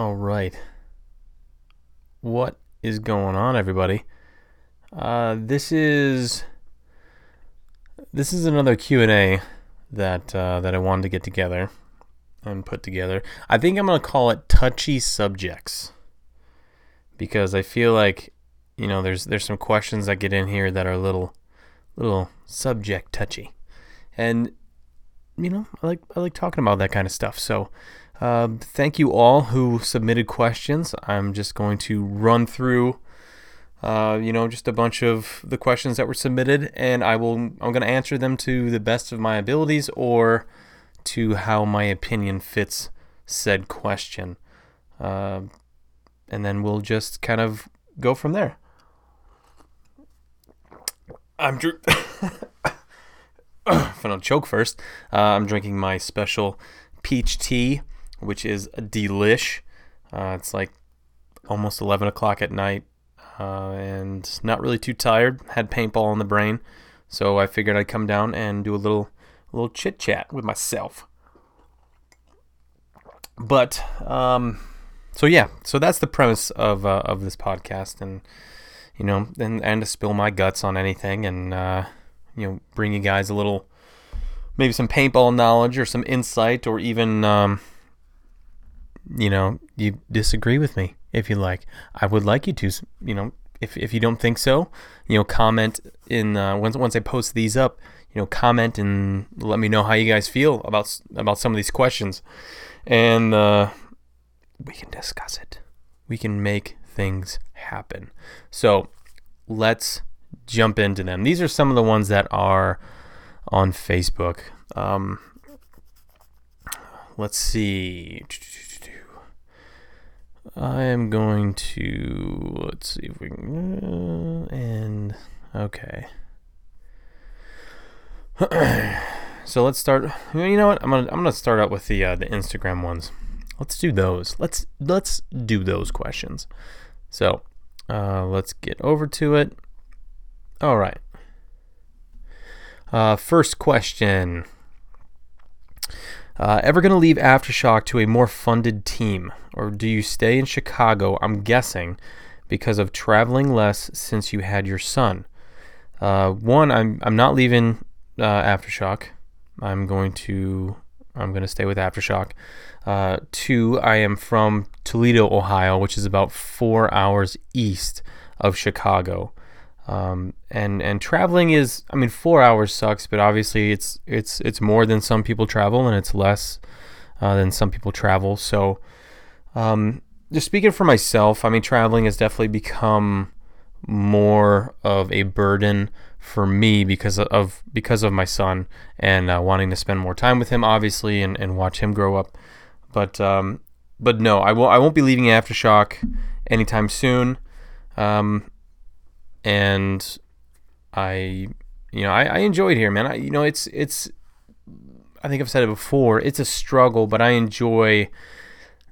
All right. What is going on, everybody? Uh, this is this is another Q and A that uh, that I wanted to get together and put together. I think I'm gonna call it touchy subjects because I feel like you know there's there's some questions that get in here that are a little little subject touchy, and you know I like I like talking about that kind of stuff. So. Uh, thank you all who submitted questions. I'm just going to run through, uh, you know, just a bunch of the questions that were submitted, and I will. I'm going to answer them to the best of my abilities or to how my opinion fits said question, uh, and then we'll just kind of go from there. I'm dr- if I don't choke first, uh, I'm drinking my special peach tea which is a delish. Uh, it's like almost 11 o'clock at night uh, and not really too tired. Had paintball in the brain, so I figured I'd come down and do a little little chit chat with myself. But um, so yeah, so that's the premise of uh, of this podcast, and you know, and and to spill my guts on anything, and uh, you know, bring you guys a little maybe some paintball knowledge or some insight, or even um, you know, you disagree with me if you like. I would like you to, you know, if, if you don't think so, you know, comment in uh, once once I post these up, you know, comment and let me know how you guys feel about about some of these questions, and uh, we can discuss it. We can make things happen. So let's jump into them. These are some of the ones that are on Facebook. Um, let's see. I am going to let's see if we can uh, and okay. so let's start. You know what? I'm gonna I'm gonna start out with the uh, the Instagram ones. Let's do those. Let's let's do those questions. So uh, let's get over to it. All right. Uh, first question. Uh, ever going to leave Aftershock to a more funded team? Or do you stay in Chicago, I'm guessing, because of traveling less since you had your son? Uh, one, I'm, I'm not leaving uh, Aftershock. I'm going to I'm going to stay with Aftershock. Uh, two, I am from Toledo, Ohio, which is about four hours east of Chicago. Um, and and traveling is I mean four hours sucks, but obviously it's it's it's more than some people travel and it's less uh, than some people travel. So um, just speaking for myself, I mean traveling has definitely become more of a burden for me because of because of my son and uh, wanting to spend more time with him, obviously, and, and watch him grow up. But um, but no, I won't I won't be leaving Aftershock anytime soon. Um, and I, you know, I, I enjoyed here, man. I, you know, it's it's. I think I've said it before. It's a struggle, but I enjoy.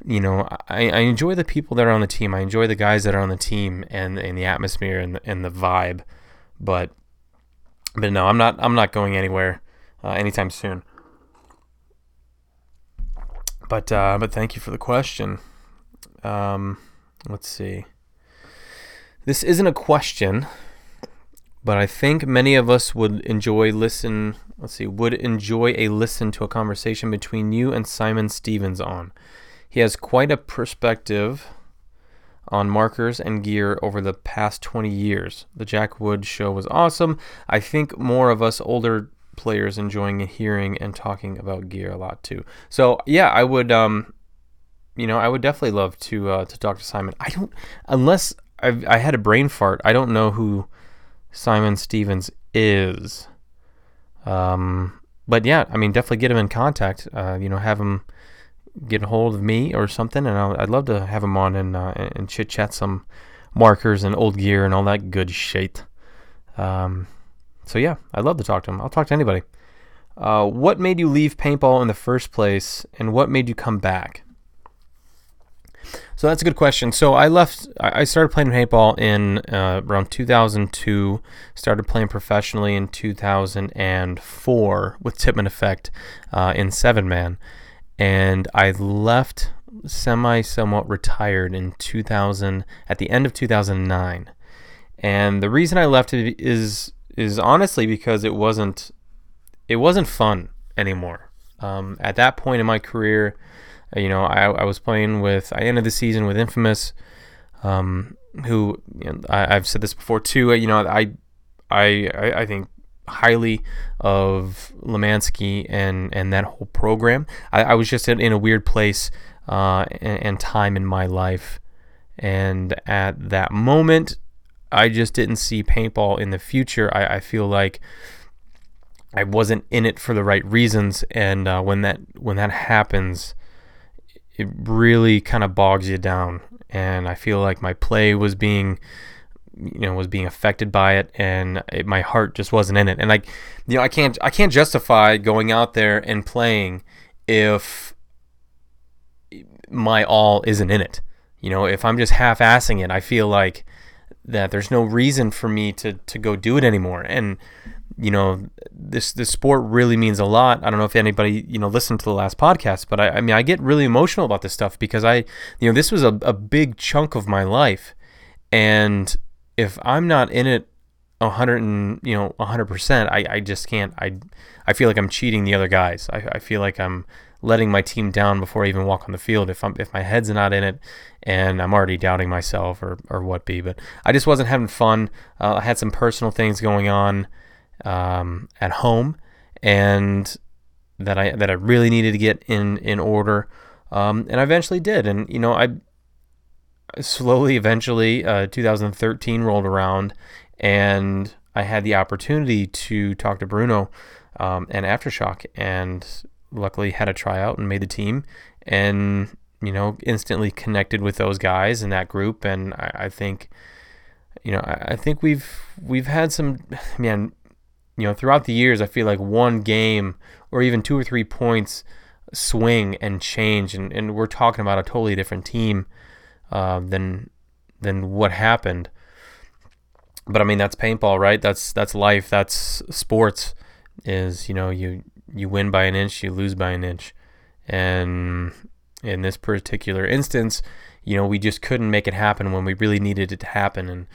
You know, I, I enjoy the people that are on the team. I enjoy the guys that are on the team and and the atmosphere and and the vibe. But but no, I'm not I'm not going anywhere uh, anytime soon. But uh, but thank you for the question. Um, let's see. This isn't a question, but I think many of us would enjoy listen. Let's see, would enjoy a listen to a conversation between you and Simon Stevens on. He has quite a perspective on markers and gear over the past 20 years. The Jack Wood show was awesome. I think more of us older players enjoying hearing and talking about gear a lot too. So yeah, I would um you know, I would definitely love to uh, to talk to Simon. I don't unless I I had a brain fart. I don't know who Simon Stevens is. Um, but yeah, I mean, definitely get him in contact. Uh, you know, have him get a hold of me or something, and i would love to have him on and uh, and chit chat some markers and old gear and all that good shit. Um, so yeah, I'd love to talk to him. I'll talk to anybody. Uh, what made you leave paintball in the first place, and what made you come back? So that's a good question. So I left. I started playing paintball in uh, around 2002. Started playing professionally in 2004 with Tippmann Effect uh, in Seven Man, and I left semi somewhat retired in 2000 at the end of 2009. And the reason I left it is is honestly because it wasn't it wasn't fun anymore. Um, at that point in my career, you know, I, I was playing with I ended the season with Infamous, um, who you know, I, have said this before too. You know, I I I think highly of Lemansky and and that whole program. I, I was just in, in, a weird place uh, and, and, time in my life, and at that moment, I just didn't see paintball in the future. I, I feel like I wasn't in it for the right reasons, and uh, when that when that happens, it really kind of bogs you down. And I feel like my play was being you know was being affected by it and it, my heart just wasn't in it. And like you know I can't I can't justify going out there and playing if my all isn't in it. You know if I'm just half-assing it I feel like that there's no reason for me to to go do it anymore. And you know this this sport really means a lot I don't know if anybody you know listened to the last podcast but I, I mean I get really emotional about this stuff because I you know this was a, a big chunk of my life and if I'm not in it a hundred and you know a hundred percent, I I just can't. I I feel like I'm cheating the other guys. I, I feel like I'm letting my team down before I even walk on the field. If I'm if my head's not in it, and I'm already doubting myself or or what be. But I just wasn't having fun. Uh, I had some personal things going on um, at home, and that I that I really needed to get in in order. Um, and I eventually did. And you know I slowly, eventually, uh, 2013 rolled around, and I had the opportunity to talk to Bruno um, and Aftershock, and luckily had a tryout and made the team, and you know, instantly connected with those guys in that group, and I, I think, you know, I, I think we've we've had some, man, you know, throughout the years, I feel like one game or even two or three points swing and change, and, and we're talking about a totally different team uh, than than what happened. But I mean, that's paintball, right? That's that's life. That's sports. Is you know you you win by an inch, you lose by an inch, and in this particular instance, you know we just couldn't make it happen when we really needed it to happen, and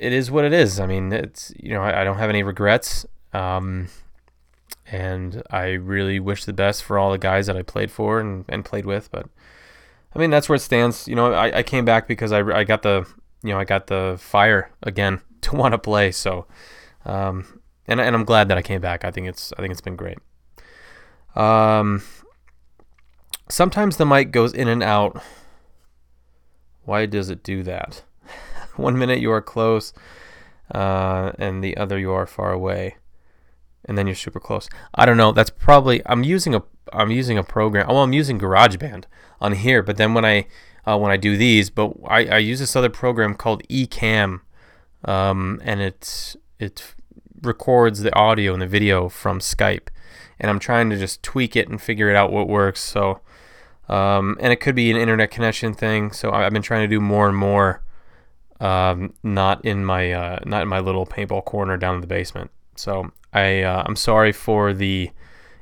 it, is what it is. I mean, it's you know I, I don't have any regrets. Um, and I really wish the best for all the guys that I played for and, and played with. But I mean, that's where it stands. You know, I, I came back because I, I got the you know I got the fire again to want to play. So, um, and and I'm glad that I came back. I think it's I think it's been great. Um, sometimes the mic goes in and out. Why does it do that? One minute you are close, uh, and the other you are far away, and then you're super close. I don't know. That's probably I'm using a I'm using a program. Oh, I'm using GarageBand on here, but then when I uh, when I do these, but I, I use this other program called Ecamm, um, and it it records the audio and the video from Skype, and I'm trying to just tweak it and figure it out what works. So, um, and it could be an internet connection thing. So I've been trying to do more and more, um, not in my uh, not in my little paintball corner down in the basement. So I uh, I'm sorry for the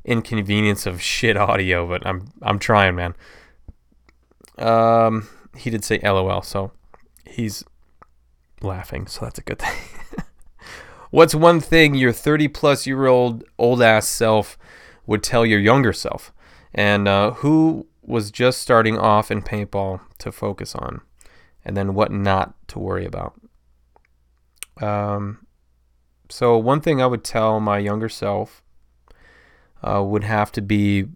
inconvenience of shit audio, but I'm I'm trying, man. Um, he did say LOL, so he's laughing, so that's a good thing. What's one thing your 30 plus year old old ass self would tell your younger self? And uh, who was just starting off in paintball to focus on? And then what not to worry about? Um, so, one thing I would tell my younger self uh, would have to be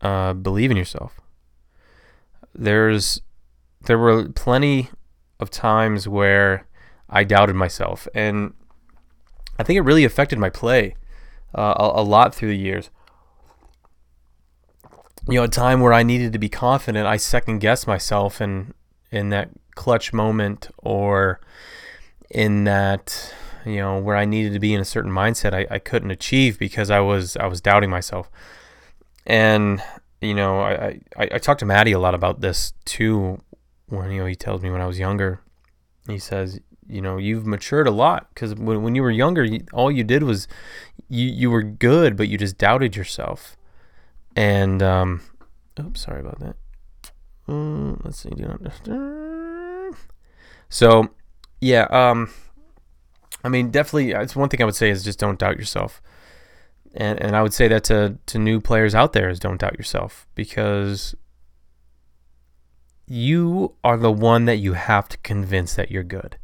uh, believe in yourself. There's there were plenty of times where I doubted myself, and I think it really affected my play uh, a, a lot through the years. You know, a time where I needed to be confident, I second guessed myself, and in that clutch moment or in that you know where I needed to be in a certain mindset I, I couldn't achieve because I was I was doubting myself and you know I, I, I talked to Maddie a lot about this too when you know he tells me when I was younger he says you know you've matured a lot because when, when you were younger you, all you did was you you were good but you just doubted yourself and um, Oops, sorry about that. Uh, let's see. Do not disturb. So, yeah. Um, I mean, definitely. It's one thing I would say is just don't doubt yourself, and and I would say that to to new players out there is don't doubt yourself because you are the one that you have to convince that you're good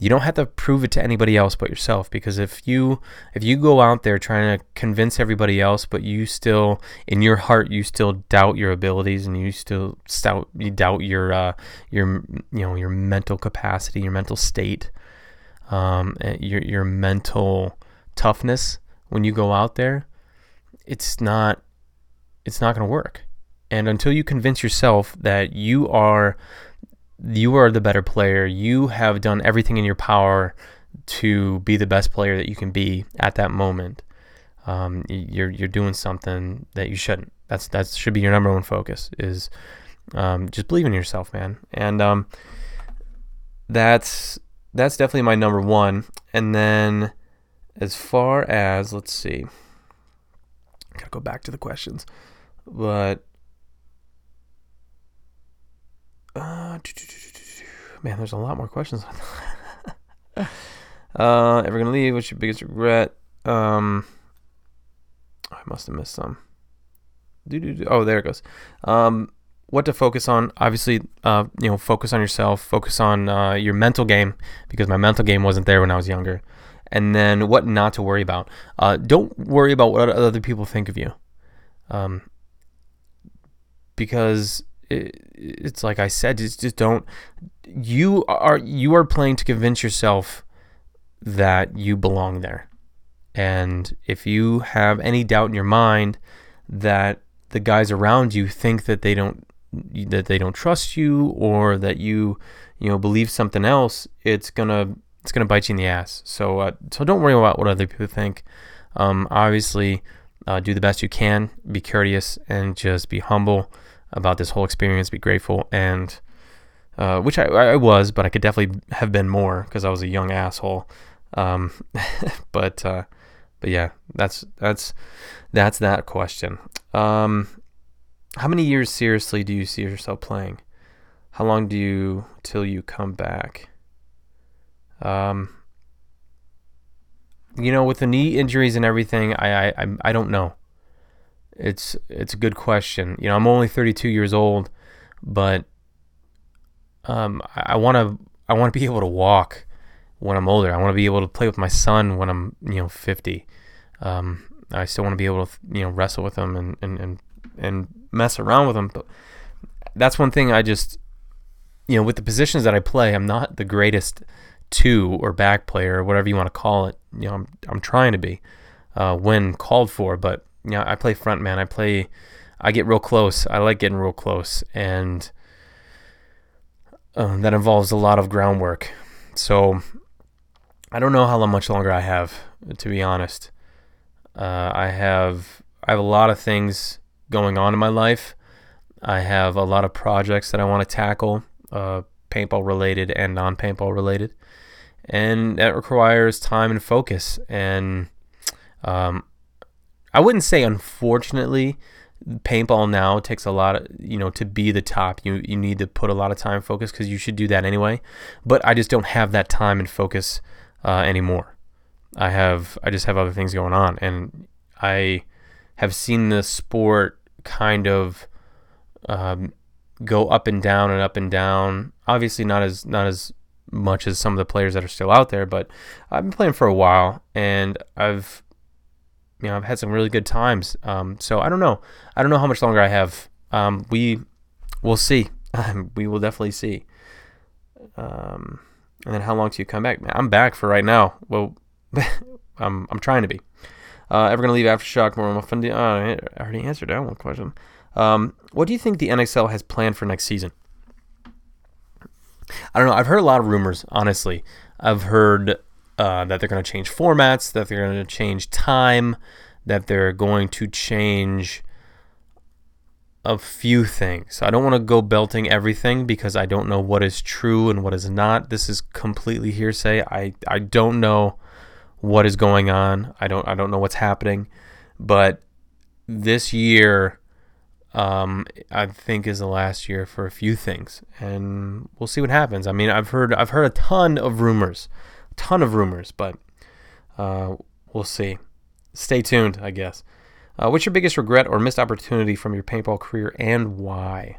you don't have to prove it to anybody else but yourself because if you if you go out there trying to convince everybody else but you still in your heart you still doubt your abilities and you still doubt you doubt your uh, your you know your mental capacity your mental state um, eh, your your mental toughness when you go out there it's not it's not going to work. And until you convince yourself that you are you are the better player. You have done everything in your power to be the best player that you can be at that moment. Um, you're you're doing something that you shouldn't. That's that should be your number one focus. Is um, just believe in yourself, man. And um, that's that's definitely my number one. And then as far as let's see, gotta go back to the questions, but uh, man, there's a lot more questions. uh, ever gonna leave? What's your biggest regret? Um, I must have missed some. Oh, there it goes. Um, what to focus on? Obviously, uh, you know, focus on yourself. Focus on uh, your mental game because my mental game wasn't there when I was younger. And then what not to worry about? Uh, don't worry about what other people think of you. Um, because it's like I said, just just don't. You are you are playing to convince yourself that you belong there, and if you have any doubt in your mind that the guys around you think that they don't that they don't trust you or that you you know believe something else, it's gonna it's gonna bite you in the ass. So uh, so don't worry about what other people think. Um, obviously, uh, do the best you can. Be courteous and just be humble about this whole experience, be grateful, and uh, which I, I was, but I could definitely have been more because I was a young asshole. Um, but uh, but yeah, that's that's that's that question. Um, how many years seriously do you see yourself playing? How long do you till you come back? Um, you know, with the knee injuries and everything, I I I don't know. It's it's a good question. You know, I'm only 32 years old, but um, I want to I want to be able to walk when I'm older. I want to be able to play with my son when I'm you know 50. Um, I still want to be able to you know wrestle with him and and and, and mess around with him. But that's one thing I just you know with the positions that I play, I'm not the greatest two or back player or whatever you want to call it. You know, I'm I'm trying to be uh, when called for, but you know, I play front man. I play, I get real close. I like getting real close, and uh, that involves a lot of groundwork. So I don't know how much longer I have, to be honest. Uh, I have I have a lot of things going on in my life. I have a lot of projects that I want to tackle, uh, paintball related and non paintball related, and that requires time and focus. And um, I wouldn't say unfortunately paintball now takes a lot of you know to be the top you you need to put a lot of time focus because you should do that anyway. But i just don't have that time and focus uh, anymore. I have i just have other things going on. And i have seen the sport kind of um, go up and down and up and down. Obviously not as not as much as some of the players that are still out there but i've been playing for a while and i've you know, I've had some really good times. Um, so I don't know. I don't know how much longer I have. Um, we will see. we will definitely see. Um, and then how long till you come back? Man, I'm back for right now. Well, I'm I'm trying to be. Uh, ever gonna leave aftershock more my fun? Uh, I already answered that one question. Um, what do you think the NXL has planned for next season? I don't know. I've heard a lot of rumors. Honestly, I've heard uh, that they're going to change formats, that they're going to change time, that they're going to change a few things. I don't want to go belting everything because I don't know what is true and what is not. This is completely hearsay. I, I don't know what is going on. I don't I don't know what's happening. But this year um, I think is the last year for a few things, and we'll see what happens. I mean, I've heard I've heard a ton of rumors, ton of rumors, but uh, we'll see. Stay tuned, I guess. Uh, what's your biggest regret or missed opportunity from your paintball career, and why?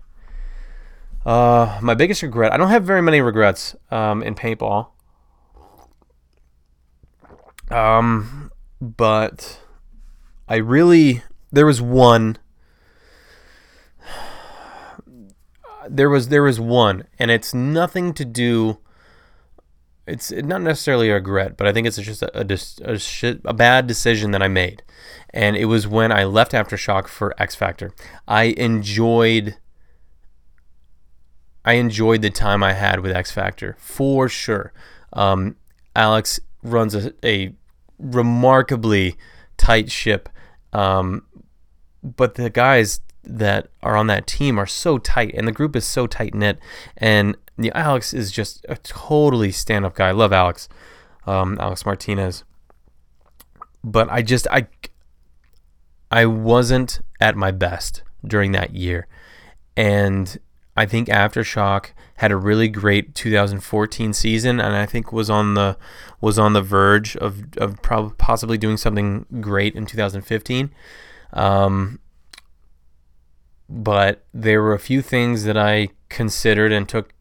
Uh, my biggest regret. I don't have very many regrets um, in paintball. Um, but I really there was one there was there was one, and it's nothing to do. It's not necessarily a regret, but I think it's just a a, a, shit, a bad decision that I made, and it was when I left AfterShock for X Factor. I enjoyed. I enjoyed the time I had with X Factor for sure. Um, Alex runs a, a remarkably tight ship, um, but the guys that are on that team are so tight, and the group is so tight knit. And the Alex is just a totally stand up guy. I love Alex, um, Alex Martinez. But I just I I wasn't at my best during that year, and I think AfterShock had a really great 2014 season, and I think was on the was on the verge of of probably possibly doing something great in 2015. Um, but there were a few things that I considered and took,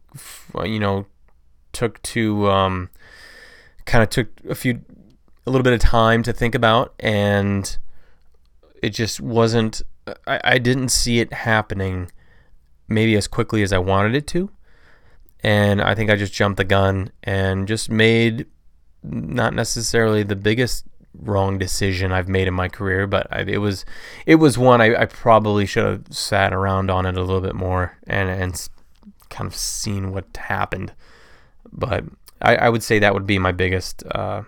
you know, took to um, kind of took a few a little bit of time to think about, and it just wasn't. I, I didn't see it happening maybe as quickly as I wanted it to, and I think I just jumped the gun and just made not necessarily the biggest wrong decision I've made in my career, but I, it was it was one I, I, probably should have sat around on it a little bit more and and kind of seen what happened. But I, I would say that would be my biggest uh,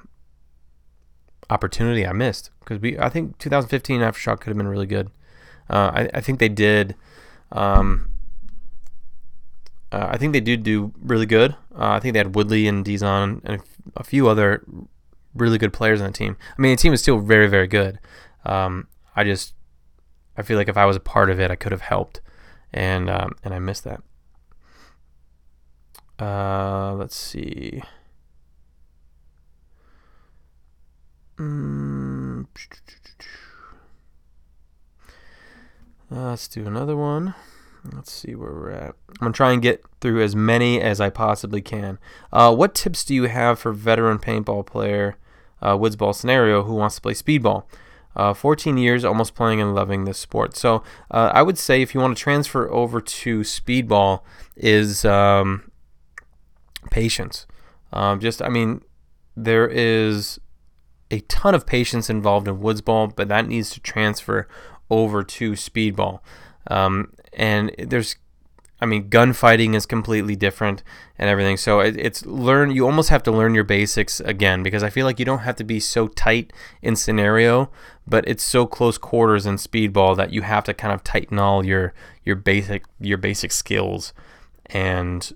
opportunity I missed because we I think 2015 AfterShock could have been really good. Uh, I, I think they did. Um, uh, I think they did do really good. Uh, I think they had Woodley and Dizon and a few other really good players on the team. I mean, the team is still very, very good. Um, I just, I feel like if I was a part of it, I could have helped, and um, and I missed that. Uh, let's see. Mm. Uh, let's do another one. Let's see where we're at. I'm to try and get through as many as I possibly can. Uh, what tips do you have for veteran paintball player, uh, woodsball scenario, who wants to play speedball? Uh, 14 years, almost playing and loving this sport. So uh, I would say if you want to transfer over to speedball, is um, patience. Um, just, I mean, there is a ton of patience involved in woodsball, but that needs to transfer over to speedball. Um, and there's I mean, gunfighting is completely different and everything. So it, it's learn. You almost have to learn your basics again because I feel like you don't have to be so tight in scenario, but it's so close quarters in speedball that you have to kind of tighten all your your basic your basic skills and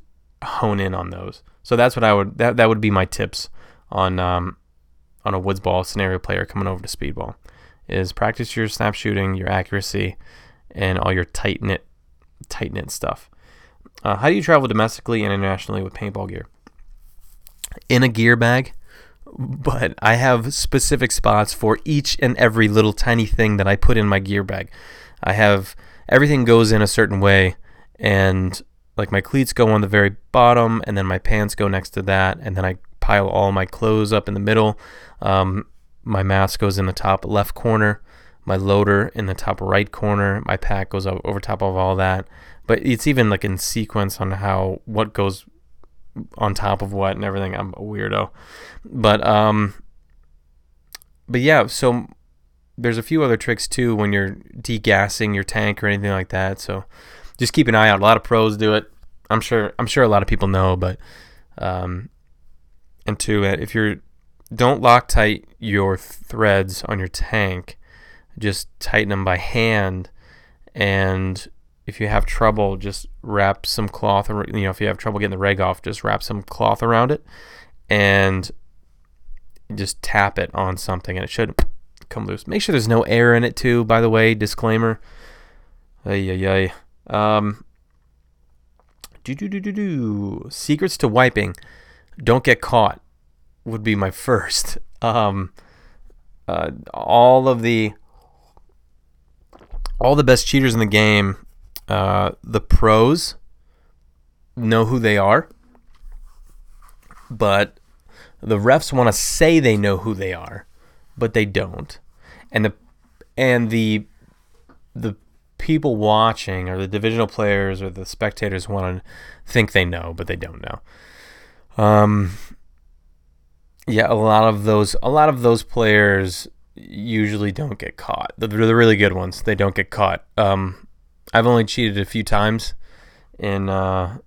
hone in on those. So that's what I would that that would be my tips on um, on a woods ball scenario player coming over to speedball is practice your snap shooting, your accuracy, and all your tight knit tight knit stuff. Uh, how do you travel domestically and internationally with paintball gear? In a gear bag, but I have specific spots for each and every little tiny thing that I put in my gear bag. I have everything goes in a certain way, and like my cleats go on the very bottom, and then my pants go next to that, and then I pile all my clothes up in the middle. Um, my mask goes in the top left corner my loader in the top right corner. My pack goes over top of all that. But it's even like in sequence on how what goes on top of what and everything. I'm a weirdo. But um but yeah, so there's a few other tricks too when you're degassing your tank or anything like that. So just keep an eye out. A lot of pros do it. I'm sure I'm sure a lot of people know, but um and two, if you're don't Loctite your threads on your tank just tighten them by hand and if you have trouble just wrap some cloth you know if you have trouble getting the reg off just wrap some cloth around it and just tap it on something and it should come loose make sure there's no air in it too by the way disclaimer Ay, ay, ay. Um, do, do, do, do, do. Secrets to wiping. Don't get caught would be my first. Um, uh, all of the all the best cheaters in the game, uh, the pros know who they are, but the refs want to say they know who they are, but they don't, and the and the the people watching or the divisional players or the spectators want to think they know, but they don't know. Um, yeah, a lot of those a lot of those players usually don't get caught. The, the really good ones, they don't get caught. Um, I've only cheated a few times in uh,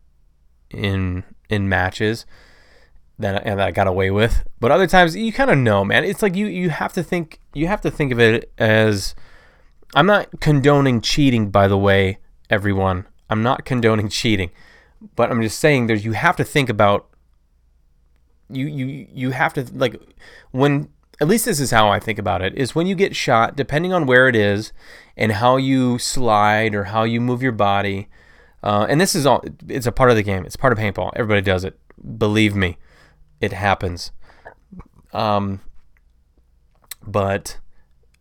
in in matches that and that I got away with, but other times you kind of know, man. It's like you you have to think you have to think of it as I'm not condoning cheating, by the way, everyone. I'm not condoning cheating, but I'm just saying there's you have to think about you you you have to like when at least this is how I think about it is when you get shot depending on where it is and how you slide or how you move your body uh, and this is all it's a part of the game. It's part of paintball. Everybody does it. Believe me it happens. Um, but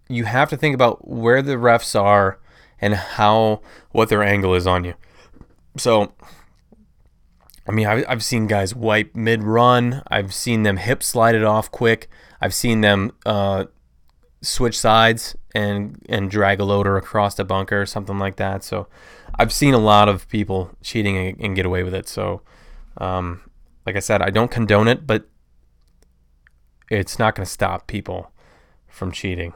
you have to think about where the refs are and how what their angle is on you so I mean, I've, seen guys wipe mid run. I've seen them hip slide it off quick. I've seen them uh, switch sides and and drag a loader across the bunker or something like that. So I've seen a lot of people cheating and, and get away with it. So, um, like I said, I don't condone it, but it's not going to stop people from cheating.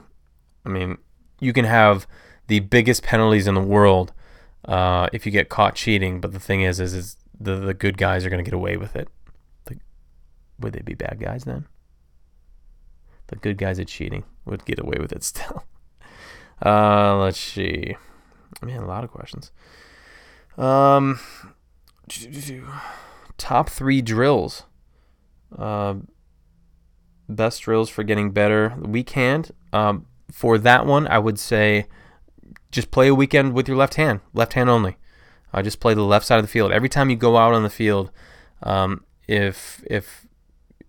I mean, you can have the biggest penalties in the world uh, if you get caught cheating, but the thing is, is, is the the good guys are going to get away with it. The, would they be bad guys then? The good guys at cheating would get away with it still. Uh, let's see. Man, a lot of questions. Um, top three drills. Uh, best drills for getting better weekend. Um, for that one, I would say just play a weekend with your left hand, left hand only. Uh, just play the left side of the field. Every time you go out on the field, um, if if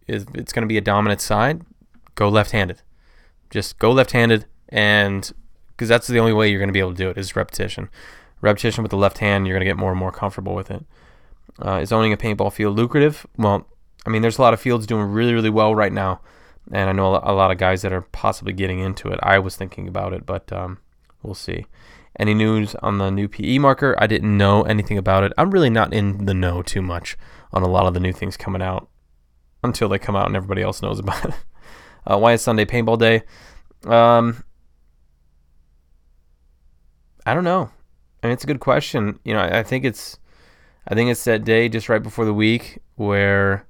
it's going to be a dominant side, go left-handed. Just go left-handed, and because that's the only way you're going to be able to do it is repetition. Repetition with the left hand, you're going to get more and more comfortable with it. Uh, is owning a paintball field lucrative? Well, I mean, there's a lot of fields doing really, really well right now, and I know a lot of guys that are possibly getting into it. I was thinking about it, but um, we'll see. Any news on the new PE marker? I didn't know anything about it. I'm really not in the know too much on a lot of the new things coming out until they come out and everybody else knows about it. Uh, why is Sunday Paintball Day? Um, I don't know. I mean, it's a good question. You know, I, I think it's, I think it's that day just right before the week where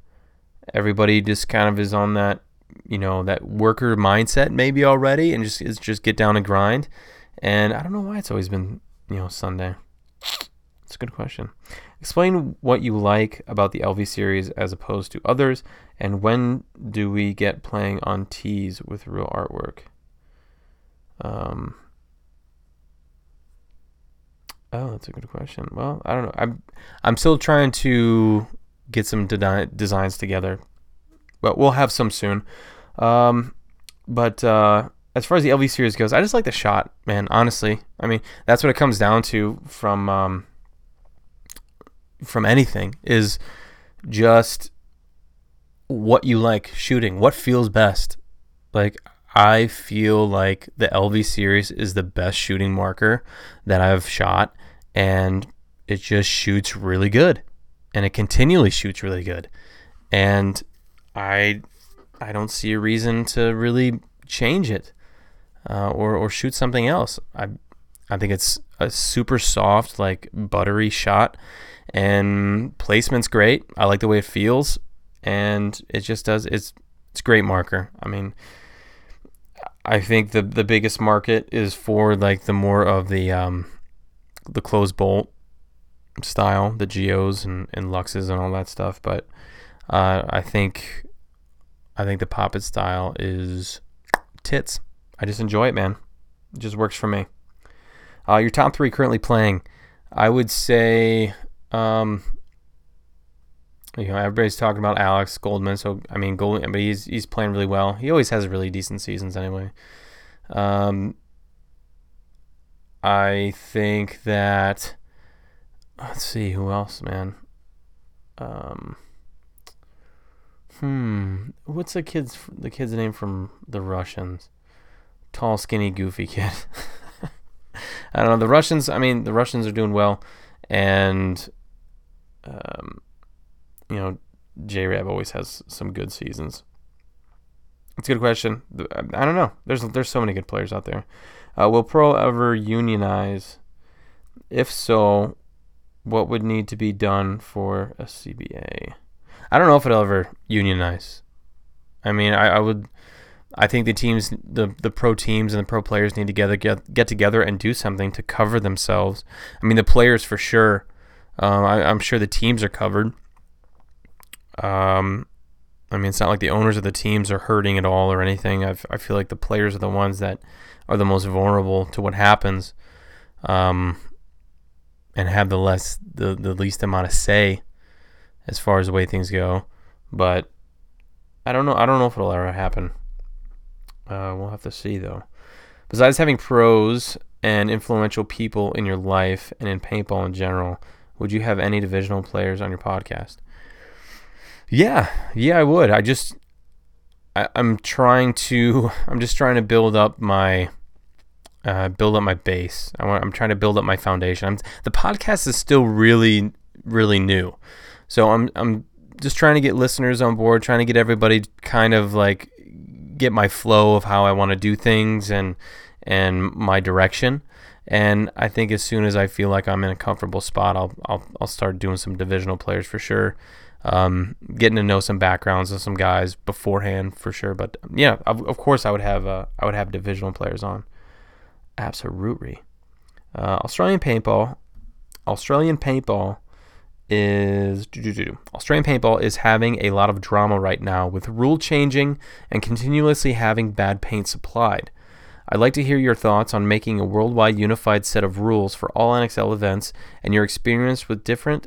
everybody just kind of is on that, you know, that worker mindset maybe already, and just is just get down and grind. And I don't know why it's always been, you know, Sunday. It's a good question. Explain what you like about the LV series as opposed to others, and when do we get playing on tees with real artwork? Um. Oh, that's a good question. Well, I don't know. I'm I'm still trying to get some de- designs together, but we'll have some soon. Um, but uh, as far as the LV series goes, I just like the shot, man. Honestly, I mean that's what it comes down to from um, from anything is just what you like shooting, what feels best. Like I feel like the LV series is the best shooting marker that I've shot, and it just shoots really good, and it continually shoots really good, and I I don't see a reason to really change it uh, or or shoot something else. I I think it's a super soft, like buttery shot, and placement's great. I like the way it feels, and it just does. It's it's great marker. I mean, I think the the biggest market is for like the more of the um, the closed bolt style, the geos and, and luxes and all that stuff. But uh, I think I think the poppet style is tits. I just enjoy it, man. It just works for me. Uh, your top three currently playing, I would say, um, you know, everybody's talking about Alex Goldman. So I mean, Gold, but he's he's playing really well. He always has really decent seasons anyway. Um, I think that let's see who else, man. Um, hmm, what's the kid's the kid's name from the Russians? Tall, skinny, goofy kid. I don't know. The Russians. I mean, the Russians are doing well, and um, you know, J Rab always has some good seasons. It's a good question. I don't know. There's there's so many good players out there. Uh, will Pro ever unionize? If so, what would need to be done for a CBA? I don't know if it'll ever unionize. I mean, I, I would. I think the teams, the the pro teams and the pro players need to get, get get together and do something to cover themselves. I mean, the players for sure. Um, I, am sure the teams are covered. Um, I mean, it's not like the owners of the teams are hurting at all or anything. I've, I feel like the players are the ones that are the most vulnerable to what happens, um, and have the less the, the least amount of say as far as the way things go. But I don't know. I don't know if it'll ever happen. Uh, we'll have to see though. Besides having pros and influential people in your life and in paintball in general, would you have any divisional players on your podcast? Yeah, yeah, I would. I just I, am trying to I'm just trying to build up my uh, build up my base. I want I'm trying to build up my foundation. I'm, the podcast is still really really new, so I'm I'm just trying to get listeners on board, trying to get everybody kind of like get my flow of how I want to do things and and my direction. And I think as soon as I feel like I'm in a comfortable spot, I'll I'll, I'll start doing some divisional players for sure um, getting to know some backgrounds of some guys beforehand for sure. But yeah, of, of course I would have uh, I would have divisional players on. Absolutely. Uh, Australian paintball. Australian paintball is Australian paintball is having a lot of drama right now with rule changing and continuously having bad paint supplied. I'd like to hear your thoughts on making a worldwide unified set of rules for all NXL events and your experience with different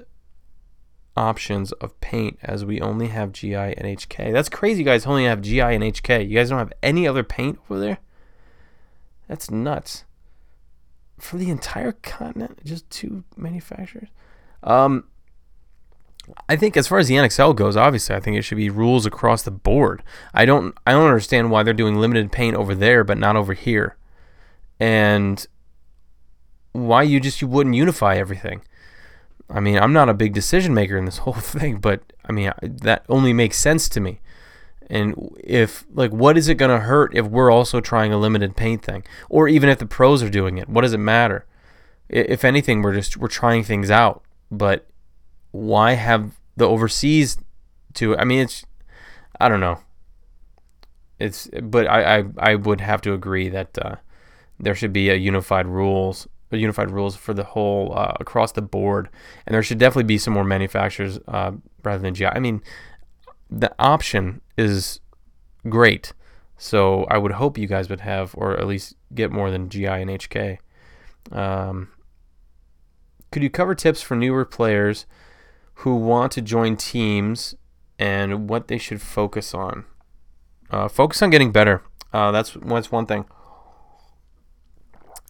options of paint as we only have GI and HK. That's crazy, you guys only have GI and HK. You guys don't have any other paint over there? That's nuts. For the entire continent, just two manufacturers. Um, I think as far as the NXL goes, obviously, I think it should be rules across the board. I don't, I don't understand why they're doing limited paint over there but not over here, and why you just you wouldn't unify everything. I mean, I'm not a big decision maker in this whole thing, but I mean, that only makes sense to me. And if, like, what is it going to hurt if we're also trying a limited paint thing? Or even if the pros are doing it, what does it matter? If anything, we're just, we're trying things out. But why have the overseas to, I mean, it's, I don't know. It's, but I, I, I would have to agree that uh, there should be a unified rules unified rules for the whole uh, across the board, and there should definitely be some more manufacturers uh, rather than GI. I mean, the option is great, so I would hope you guys would have, or at least get more than GI and HK. Um, could you cover tips for newer players who want to join teams and what they should focus on? Uh, focus on getting better. Uh, that's that's one thing.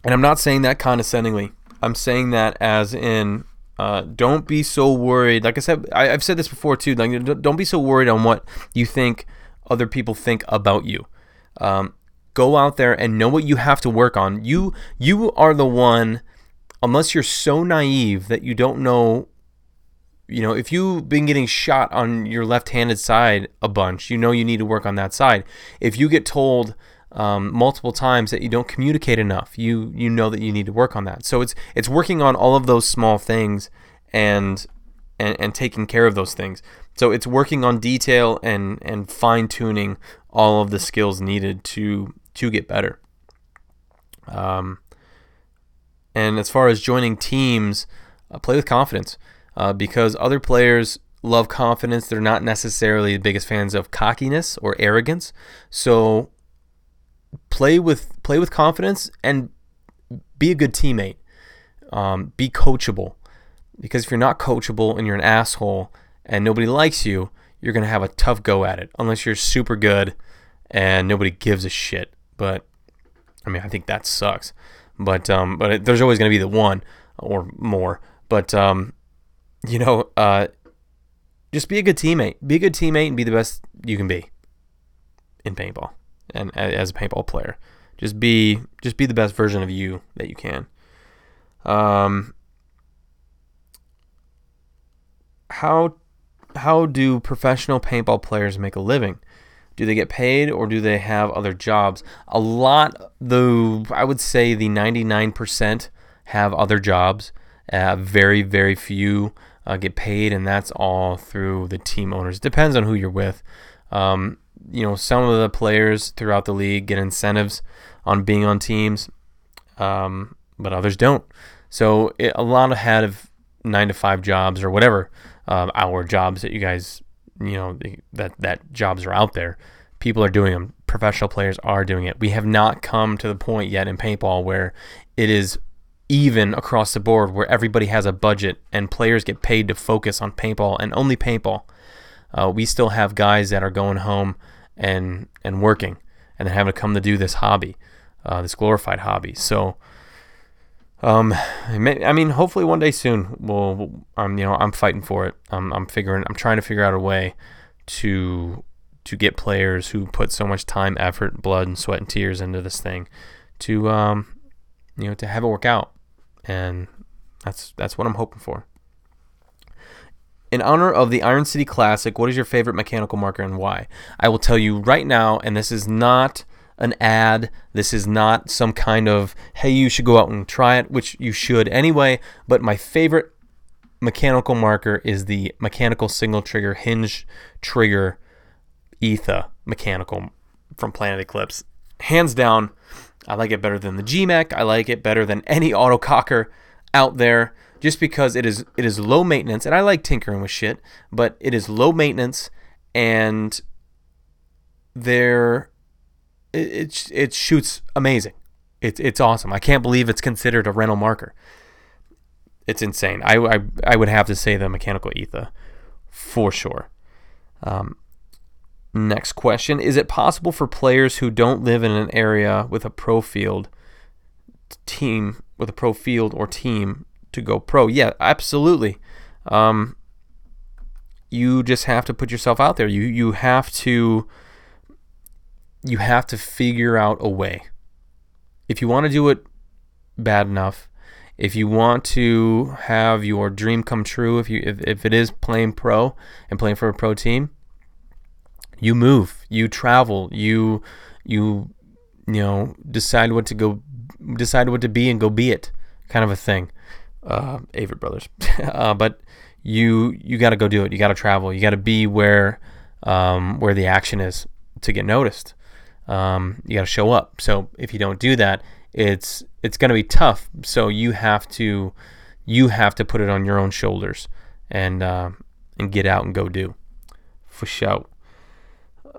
And I'm not saying that condescendingly. I'm saying that as in, uh, don't be so worried. Like I said, I, have said this before too. Like, don't be so worried on what you think other people think about you. Um, go out there and know what you have to work on. You you are the one. Unless you're so naive that you don't know you know, if you've been getting shot on your left handed side a bunch, you know you need to work on that side. If you get told um, multiple times that you don't communicate enough. You you know that you need to work on that. So it's it's working on all of those small things and and, and taking care of those things. So it's working on detail and and fine tuning all of the skills needed to to get better. Um, and as far as joining teams, uh, play with confidence uh, because other players love confidence. They're not necessarily the biggest fans of cockiness or arrogance. So play with play with confidence and be a good teammate. Um, be coachable. Because if you're not coachable and you're an asshole and nobody likes you, you're to have a tough go at it unless you're super good and nobody gives a shit. But I mean, I think that sucks. But um, but it, there's always to be the one or more. But um, you know, uh, just be a good teammate. Be a good teammate and be the best you can be in paintball and as a paintball player. Just be just be the best version of you that you can. Um, how how do professional paintball players make a living? Do they get paid or do they have other jobs? A lot, though, I would say the 99% have other jobs. Uh, very, very few uh, get paid, and that's all through the team owners. Depends on who you're with. Um, you know, some of the players throughout the league get incentives on being on teams, um, but others don't. So it, a lot of have nine to five jobs or whatever uh, hour jobs that you guys, you know, that that jobs are out there. People are doing them. Professional players are doing it. We have not come to the point yet in paintball where it is even across the board, where everybody has a budget and players get paid to focus on paintball and only paintball. Uh, we still have guys that are going home and and working and then having to come to do this hobby, uh, this glorified hobby. So, um, I mean, hopefully one day soon we'll. Um, you know, I'm fighting for it. I'm, I'm figuring. I'm trying to figure out a way to to get players who put so much time, effort, blood, and sweat and tears into this thing to um, you know, to have it work out, and that's that's what I'm hoping for. In honor of the Iron City Classic, what is your favorite mechanical marker and why? I will tell you right now, and this is not an ad. This is not some kind of, hey, you should go out and try it, which you should anyway. But my favorite mechanical marker is the mechanical single trigger hinge trigger ETHA mechanical from Planet Eclipse. Hands down, I like it better than the GMEC. I like it better than any autococker out there just because it is it is low maintenance and I like tinkering with shit, but it is low maintenance and there it, it, it shoots amazing. It's it's awesome. I can't believe it's considered a rental marker. It's insane. I, I, I would have to say the mechanical ETHA for sure. Um, next question Is it possible for players who don't live in an area with a pro field team, with a pro field or team to go pro. Yeah, absolutely. Um, you just have to put yourself out there. You you have to you have to figure out a way. If you want to do it bad enough, if you want to have your dream come true, if you if, if it is playing pro and playing for a pro team, you move, you travel, you you you know decide what to go decide what to be and go be it kind of a thing uh, Avett Brothers. uh, but you you got to go do it. You got to travel. You got to be where um, where the action is to get noticed. Um, you got to show up. So if you don't do that, it's it's going to be tough. So you have to you have to put it on your own shoulders and uh, and get out and go do for show.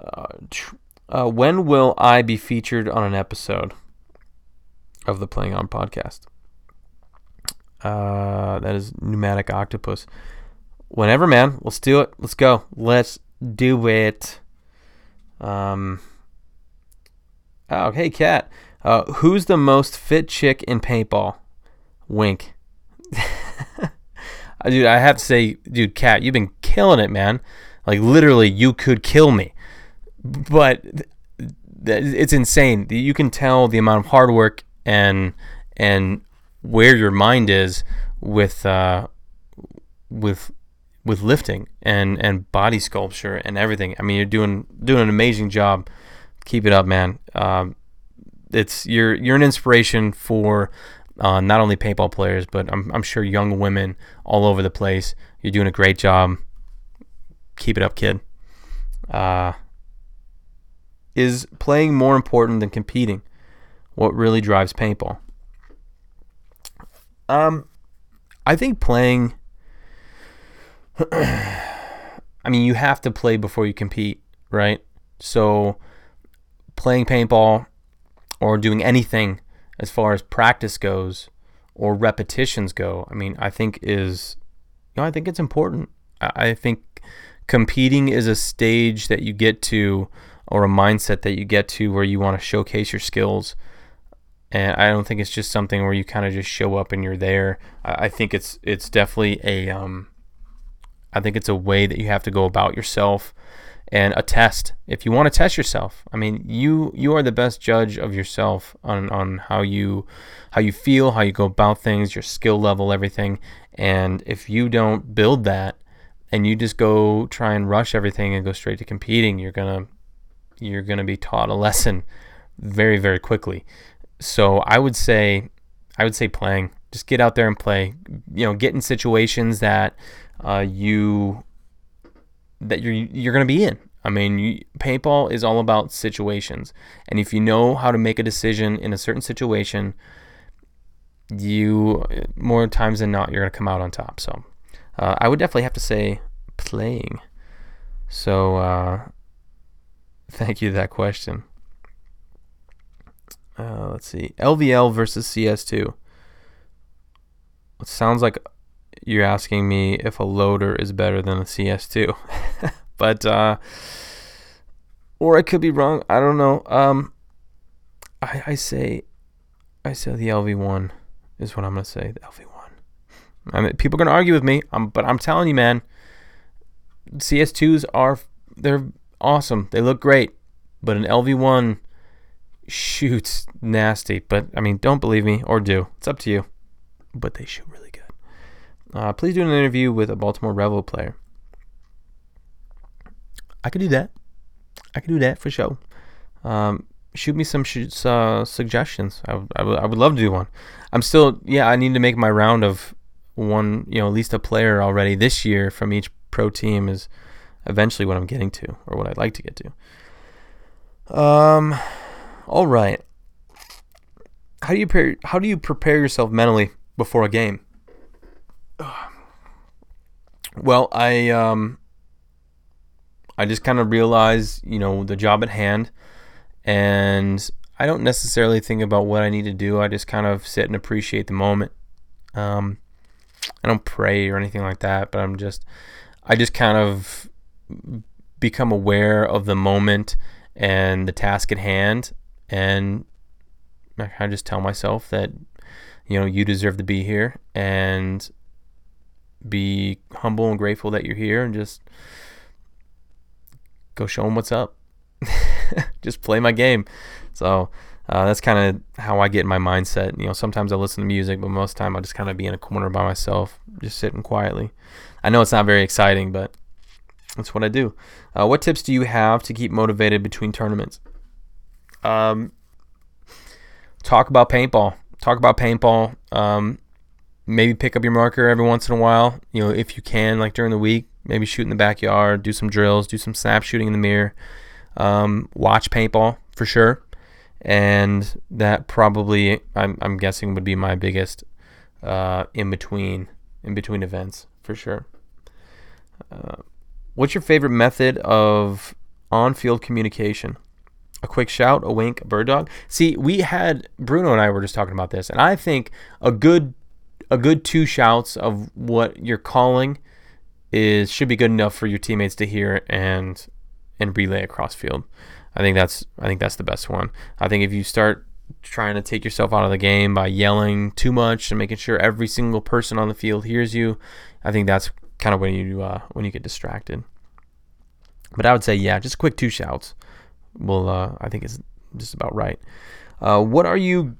Uh, tr- uh, when will I be featured on an episode of the Playing On podcast? Uh, that is pneumatic octopus. Whenever, man. Let's do it. Let's go. Let's do it. Um. Oh, hey, cat. Uh, who's the most fit chick in paintball? Wink. dude, I have to say, dude, cat, you've been killing it, man. Like literally, you could kill me. But it's insane. You can tell the amount of hard work and and where your mind is with uh, with with lifting and and body sculpture and everything. I mean, you're doing doing an amazing job. Keep it up, man. Um, it's you're you're an inspiration for uh, not only paintball players, but I'm I'm sure young women all over the place. You're doing a great job. Keep it up, kid. Uh, is playing more important than competing? What really drives paintball? Um, I think playing. I mean, you have to play before you compete, right? So, playing paintball or doing anything as far as practice goes or repetitions go, I mean, I think is, you know, I think it's important. I think competing is a stage that you get to or a mindset that you get to where you want to showcase your skills. And I don't think it's just something where you kind of just show up and you're there. I think it's it's definitely a um, I think it's a way that you have to go about yourself and a test. If you want to test yourself, I mean, you you are the best judge of yourself on on how you how you feel, how you go about things, your skill level, everything. And if you don't build that and you just go try and rush everything and go straight to competing, you're gonna you're gonna be taught a lesson very very quickly. So I would say I would say playing. Just get out there and play. You know, get in situations that uh, you that you're you're gonna be in. I mean, you, paintball is all about situations, and if you know how to make a decision in a certain situation, you more times than not you're gonna come out on top. So uh, I would definitely have to say playing. So, uh, thank you that question. Uh, let's see. LVL versus CS2. It sounds like you're asking me if a loader is better than a CS2. but, uh, or I could be wrong. I don't know. Um, I, I say, I say the LV1 is what I'm going to say. The LV1. I mean, people are going to argue with me, um, but I'm telling you, man, CS2s are they're awesome. They look great, but an LV1 shoots nasty. But I mean, don't believe me or do. It's up to you. But they shoot really good. Uh, please do an interview with a Baltimore Revel player. I could do that. I could do that for sure. Um, shoot me some sh- uh, suggestions. I, w- I, w- I would love to do one. I'm still, yeah, I need to make my round of one, you know, at least a player already this year from each pro team is eventually what I'm getting to, or what I'd like to get to. Um, all right. How do you prepare, how do you prepare yourself mentally before a game? Well, I um, I just kind of realize, you know, the job at hand, and I don't necessarily think about what I need to do. I just kind of sit and appreciate the moment. Um, I don't pray or anything like that, but I'm just I just kind of become aware of the moment and the task at hand and I just tell myself that you know you deserve to be here and be humble and grateful that you're here and just go show them what's up just play my game so uh, that's kind of how I get in my mindset. You know, sometimes I listen to music, but most of the time I just kind of be in a corner by myself, just sitting quietly. I know it's not very exciting, but that's what I do. Uh, what tips do you have to keep motivated between tournaments? Um, talk about paintball. Talk about paintball. Um, maybe pick up your marker every once in a while. You know, if you can, like during the week, maybe shoot in the backyard, do some drills, do some snap shooting in the mirror. Um, watch paintball for sure and that probably I'm, I'm guessing would be my biggest uh, in between in between events for sure. Uh, what's your favorite method of on-field communication? A quick shout, a wink, a bird dog. See, we had Bruno and I were just talking about this, and I think a good a good two shouts of what you're calling is should be good enough for your teammates to hear and and relay across field. I think that's I think that's the best one. I think if you start trying to take yourself out of the game by yelling too much and making sure every single person on the field hears you, I think that's kind of when you uh, when you get distracted. But I would say yeah, just quick two shouts. Well, uh, I think it's just about right. Uh, what are you?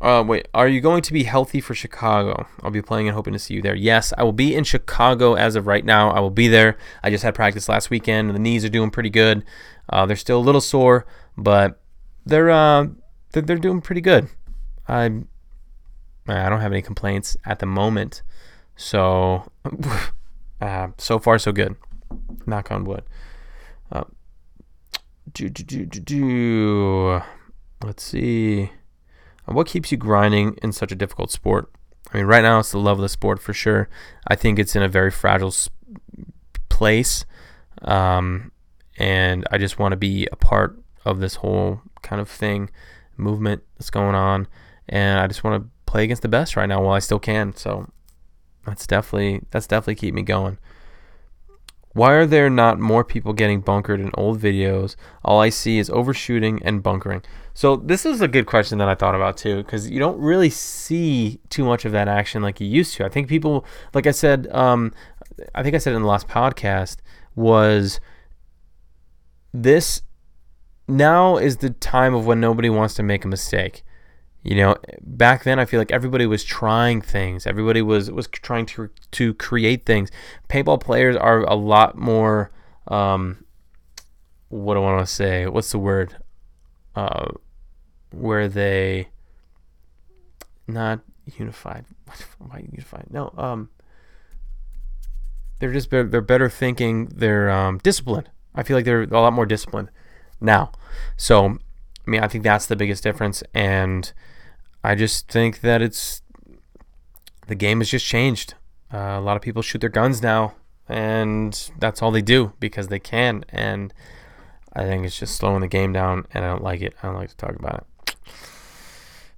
Uh, wait, are you going to be healthy for Chicago? I'll be playing and hoping to see you there. Yes, I will be in Chicago as of right now. I will be there. I just had practice last weekend, the knees are doing pretty good. Uh, they're still a little sore, but they're uh, they're, they're doing pretty good. I I don't have any complaints at the moment, so uh, so far so good. Knock on wood. Uh, do, do, do, do, do. Let's see. What keeps you grinding in such a difficult sport? I mean, right now it's the love of the sport for sure. I think it's in a very fragile place. Um, and I just want to be a part of this whole kind of thing, movement that's going on. and I just want to play against the best right now while I still can. So that's definitely that's definitely keep me going. Why are there not more people getting bunkered in old videos? All I see is overshooting and bunkering. So this is a good question that I thought about too, because you don't really see too much of that action like you used to. I think people, like I said, um, I think I said in the last podcast, was this now is the time of when nobody wants to make a mistake. You know, back then I feel like everybody was trying things. Everybody was was trying to to create things. Paintball players are a lot more. Um, what do I want to say? What's the word? Uh, where they not unified. Why unified? No. Um, they're just they're better thinking. They're um, disciplined. I feel like they're a lot more disciplined now. So, I mean, I think that's the biggest difference, and I just think that it's the game has just changed. Uh, a lot of people shoot their guns now, and that's all they do because they can. And I think it's just slowing the game down, and I don't like it. I don't like to talk about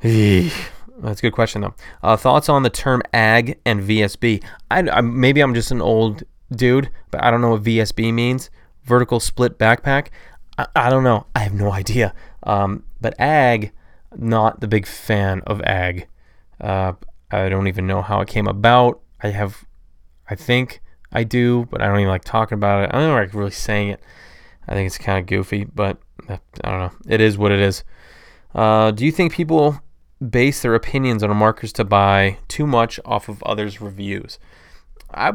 it. That's a good question though. Uh, thoughts on the term ag and VSB? I, I, maybe I'm just an old dude, but I don't know what VSB means. Vertical split backpack. I, I don't know. I have no idea. Um, but ag not the big fan of ag. Uh, I don't even know how it came about. I have, I think I do, but I don't even like talking about it. I don't like really saying it. I think it's kind of goofy, but I don't know. It is what it is. Uh, do you think people base their opinions on markers to buy too much off of others' reviews? I,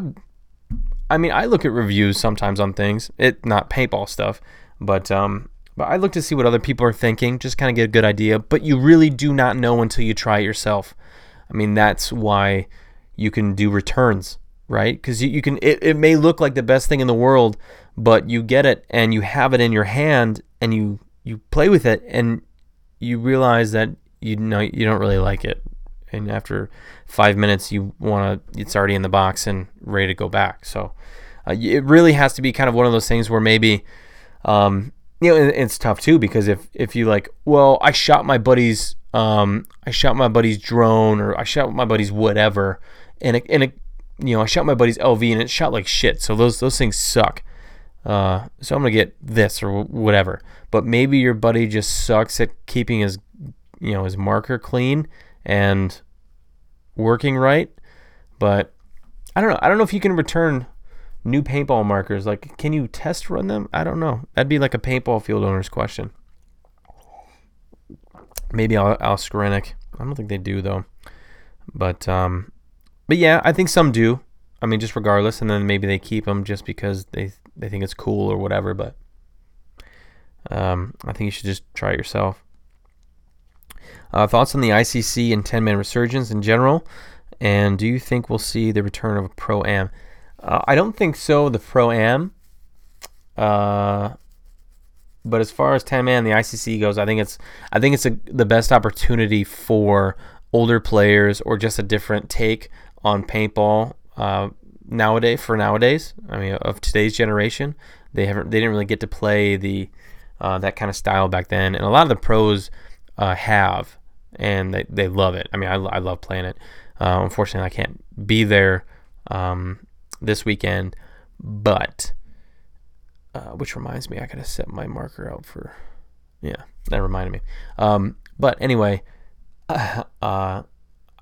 I mean, I look at reviews sometimes on things. It not paintball stuff, but um, but I look to see what other people are thinking, just kind of get a good idea. But you really do not know until you try it yourself. I mean, that's why you can do returns, right? Because you, you can, it, it may look like the best thing in the world, but you get it and you have it in your hand and you, you play with it and you realize that you know you don't really like it. And after five minutes, you want to, it's already in the box and ready to go back. So uh, it really has to be kind of one of those things where maybe, um, you know, it's tough too because if if you like, well, I shot my buddy's um, I shot my buddy's drone or I shot my buddy's whatever, and it, and it, you know, I shot my buddy's LV and it shot like shit. So those those things suck. Uh, so I'm gonna get this or whatever. But maybe your buddy just sucks at keeping his, you know, his marker clean and working right. But I don't know. I don't know if you can return new paintball markers. Like, can you test run them? I don't know. That'd be like a paintball field owner's question. Maybe Al Skrenik. I don't think they do though. But um, but yeah, I think some do. I mean, just regardless, and then maybe they keep them just because they they think it's cool or whatever. But um, I think you should just try it yourself. Uh, thoughts on the ICC and 10 man resurgence in general? And do you think we'll see the return of a pro am? Uh, I don't think so. The pro am. Uh, but as far as 10 man the ICC goes, I think it's I think it's a, the best opportunity for older players or just a different take on paintball uh, nowadays. For nowadays, I mean, of today's generation, they haven't they didn't really get to play the uh, that kind of style back then, and a lot of the pros uh, have, and they, they love it. I mean, I, I love playing it. Uh, unfortunately, I can't be there um, this weekend. But, uh, which reminds me, I gotta set my marker out for. Yeah, that reminded me. Um, but anyway, uh, I,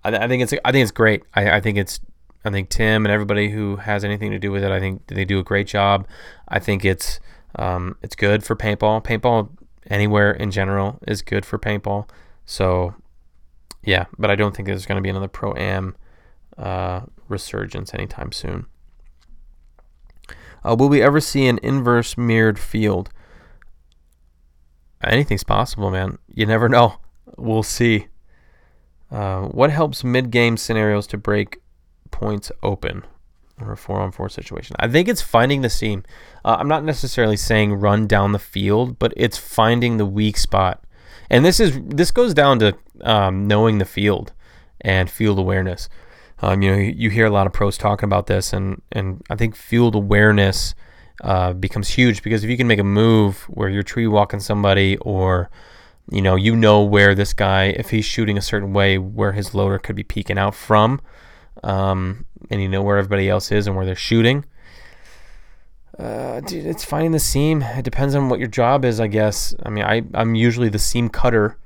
I, think it's I think it's great. I, I think it's I think Tim and everybody who has anything to do with it, I think they do a great job. I think it's um, it's good for paintball. Paintball anywhere in general is good for paintball. So yeah, but I don't think there's going to be another pro am uh, resurgence anytime soon. Uh, will we ever see an inverse mirrored field? Anything's possible, man. You never know. We'll see. Uh, what helps mid game scenarios to break points open or a four on four situation? I think it's finding the seam. Uh, I'm not necessarily saying run down the field, but it's finding the weak spot. And this is this goes down to um, knowing the field and field awareness. Um, you know, you hear a lot of pros talking about this, and and I think field awareness uh, becomes huge because if you can make a move where you're tree walking somebody or you know, you know where this guy, if he's shooting a certain way, where his loader could be peeking out from, um, and you know where everybody else is and where they're shooting. Uh, dude, it's finding the seam. It depends on what your job is, I guess. I mean, I I'm usually the seam cutter,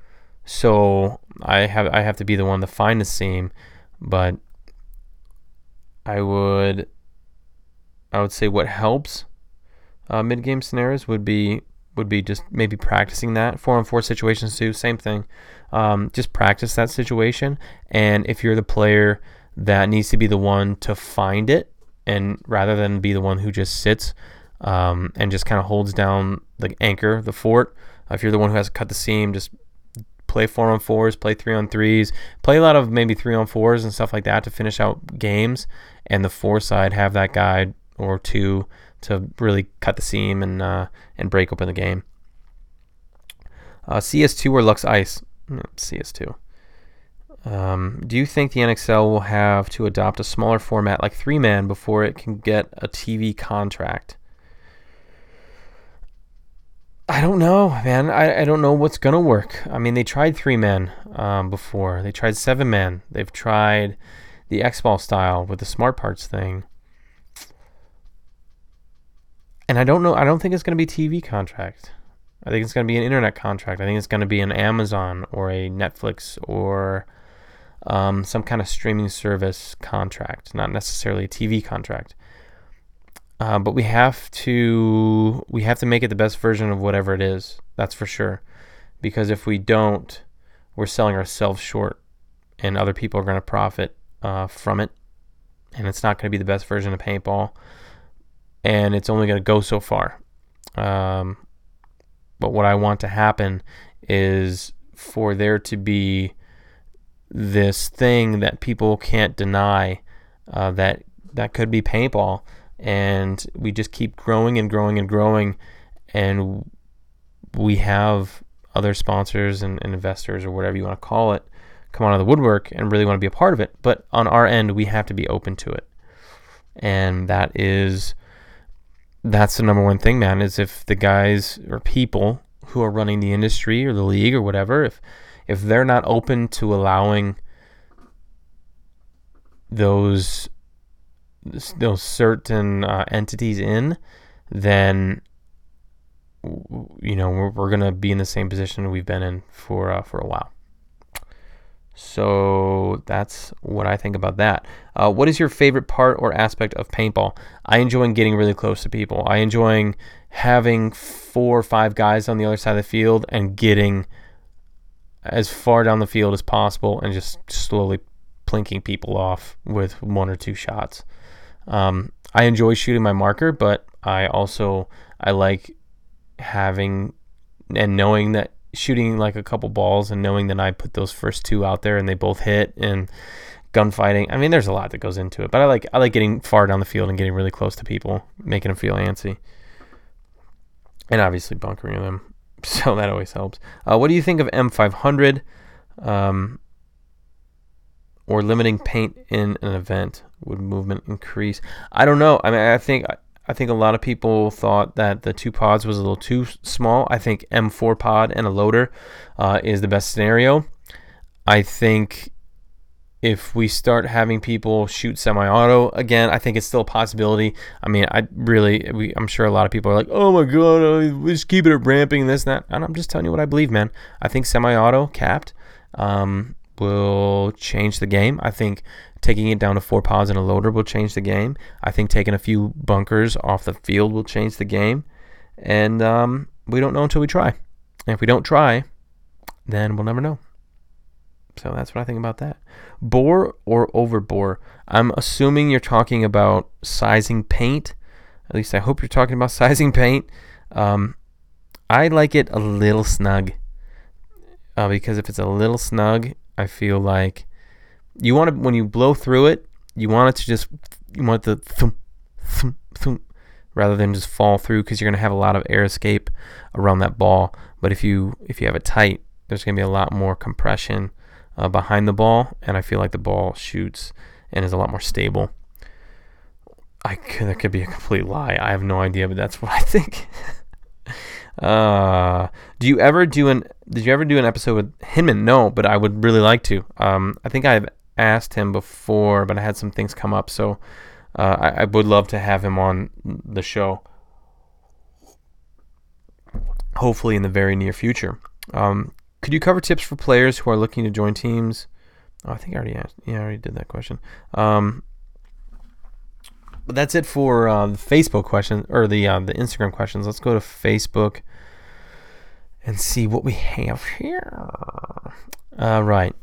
so I have I have to be the one to find the seam, but I would I would say what helps uh, mid game scenarios would be would be just maybe practicing that four on four situations too. Same thing. Um, just practice that situation, and if you're the player that needs to be the one to find it, and rather than be the one who just sits um, and just kind of holds down the anchor, the fort. If you're the one who has to cut the seam, just play four on fours, play three on threes, play a lot of maybe three on fours and stuff like that to finish out games. And the four side have that guy or two to really cut the seam and uh, and break open the game. Uh, CS2 or Luxe Ice? Hmm, CS2. Um, do you think the NXL will have to adopt a smaller format like three man before it can get a TV contract? I don't know, man. I, I don't know what's gonna work. I mean, they tried three men um, before. They tried seven men. They've tried the X ball style with the smart parts thing. And I don't know. I don't think it's gonna be TV contract. I think it's gonna be an internet contract. I think it's gonna be an Amazon or a Netflix or um, some kind of streaming service contract, not necessarily a TV contract. Uh, but we have to we have to make it the best version of whatever it is. That's for sure. Because if we don't, we're selling ourselves short, and other people are going to profit uh, from it, and it's not going to be the best version of paintball, and it's only going to go so far. Um, but what I want to happen is for there to be this thing that people can't deny uh, that that could be paintball, and we just keep growing and growing and growing, and we have other sponsors and, and investors or whatever you want to call it come out of the woodwork and really want to be a part of it. But on our end, we have to be open to it, and that is that's the number one thing, man. Is if the guys or people who are running the industry or the league or whatever, if if they're not open to allowing those those certain uh, entities in, then you know we're, we're gonna be in the same position we've been in for uh, for a while. So that's what I think about that. Uh, what is your favorite part or aspect of paintball? I enjoy getting really close to people. I enjoy having four or five guys on the other side of the field and getting as far down the field as possible and just slowly plinking people off with one or two shots. Um, I enjoy shooting my marker, but I also I like having and knowing that shooting like a couple balls and knowing that I put those first two out there and they both hit and gunfighting. I mean, there's a lot that goes into it, but I like I like getting far down the field and getting really close to people, making them feel antsy, and obviously bunkering them. So that always helps. Uh, what do you think of M500 um, or limiting paint in an event? Would movement increase? I don't know. I mean, I think I think a lot of people thought that the two pods was a little too small. I think M4 pod and a loader uh, is the best scenario. I think if we start having people shoot semi-auto again, I think it's still a possibility. I mean, I really, we, I'm sure a lot of people are like, "Oh my god, we just keep it ramping this and that." And I'm just telling you what I believe, man. I think semi-auto capped um, will change the game. I think taking it down to four pods and a loader will change the game. I think taking a few bunkers off the field will change the game. And um, we don't know until we try. And if we don't try, then we'll never know. So that's what I think about that. Bore or over bore? I'm assuming you're talking about sizing paint. At least I hope you're talking about sizing paint. Um, I like it a little snug uh, because if it's a little snug, I feel like you want to when you blow through it, you want it to just you want the thump, thump, thump, rather than just fall through because you're gonna have a lot of air escape around that ball. But if you if you have it tight, there's gonna be a lot more compression uh, behind the ball, and I feel like the ball shoots and is a lot more stable. I could, that could be a complete lie. I have no idea, but that's what I think. Uh, do you ever do an? Did you ever do an episode with Hinman? No, but I would really like to. Um, I think I've asked him before, but I had some things come up, so uh, I, I would love to have him on the show. Hopefully, in the very near future. Um, could you cover tips for players who are looking to join teams? Oh, I think I already asked. Yeah, I already did that question. Um, but that's it for uh, the Facebook questions or the uh, the Instagram questions. Let's go to Facebook and see what we have here. Uh, right.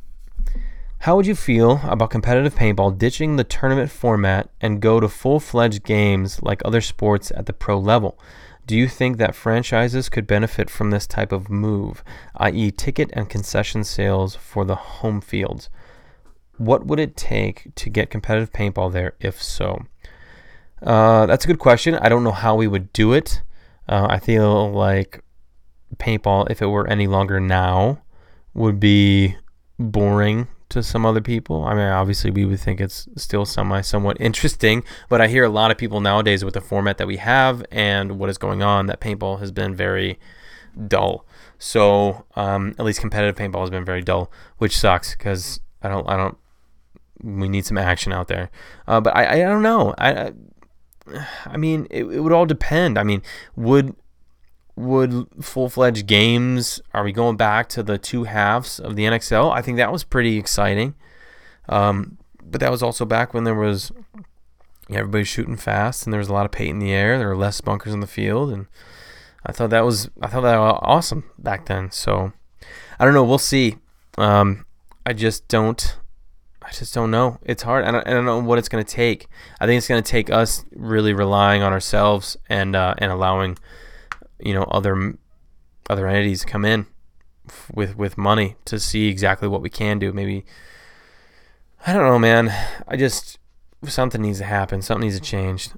How would you feel about competitive paintball ditching the tournament format and go to full fledged games like other sports at the pro level? Do you think that franchises could benefit from this type of move, i.e., ticket and concession sales for the home fields? What would it take to get competitive paintball there, if so? Uh, that's a good question. I don't know how we would do it. Uh, I feel like paintball, if it were any longer now, would be boring to some other people. I mean, obviously, we would think it's still semi somewhat interesting, but I hear a lot of people nowadays with the format that we have and what is going on that paintball has been very dull. So, um, at least competitive paintball has been very dull, which sucks because I don't, I don't, we need some action out there. Uh, but I, I don't know. I, I mean, it, it would all depend. I mean, would would full fledged games? Are we going back to the two halves of the NXL? I think that was pretty exciting. Um, but that was also back when there was everybody shooting fast and there was a lot of paint in the air. There were less bunkers in the field, and I thought that was I thought that was awesome back then. So I don't know. We'll see. Um, I just don't. I just don't know. It's hard. I don't, I don't know what it's going to take. I think it's going to take us really relying on ourselves and uh, and allowing you know other other entities come in with with money to see exactly what we can do. Maybe I don't know, man. I just something needs to happen. Something needs to change.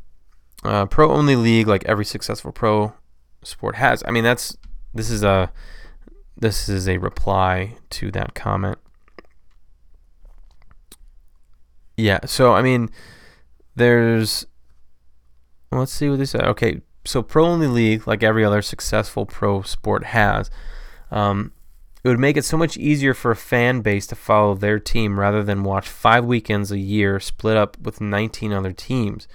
Uh, pro only league, like every successful pro sport has. I mean, that's this is a this is a reply to that comment. Yeah. So I mean, there's. Let's see what they said. Okay, so pro only league, like every other successful pro sport has, um, it would make it so much easier for a fan base to follow their team rather than watch five weekends a year split up with 19 other teams.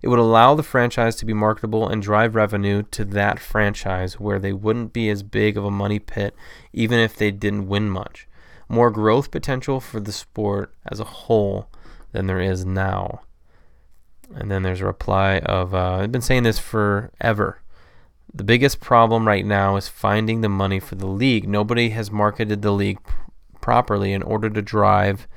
It would allow the franchise to be marketable and drive revenue to that franchise where they wouldn't be as big of a money pit even if they didn't win much. More growth potential for the sport as a whole than there is now. And then there's a reply of, uh, I've been saying this forever. The biggest problem right now is finding the money for the league. Nobody has marketed the league properly in order to drive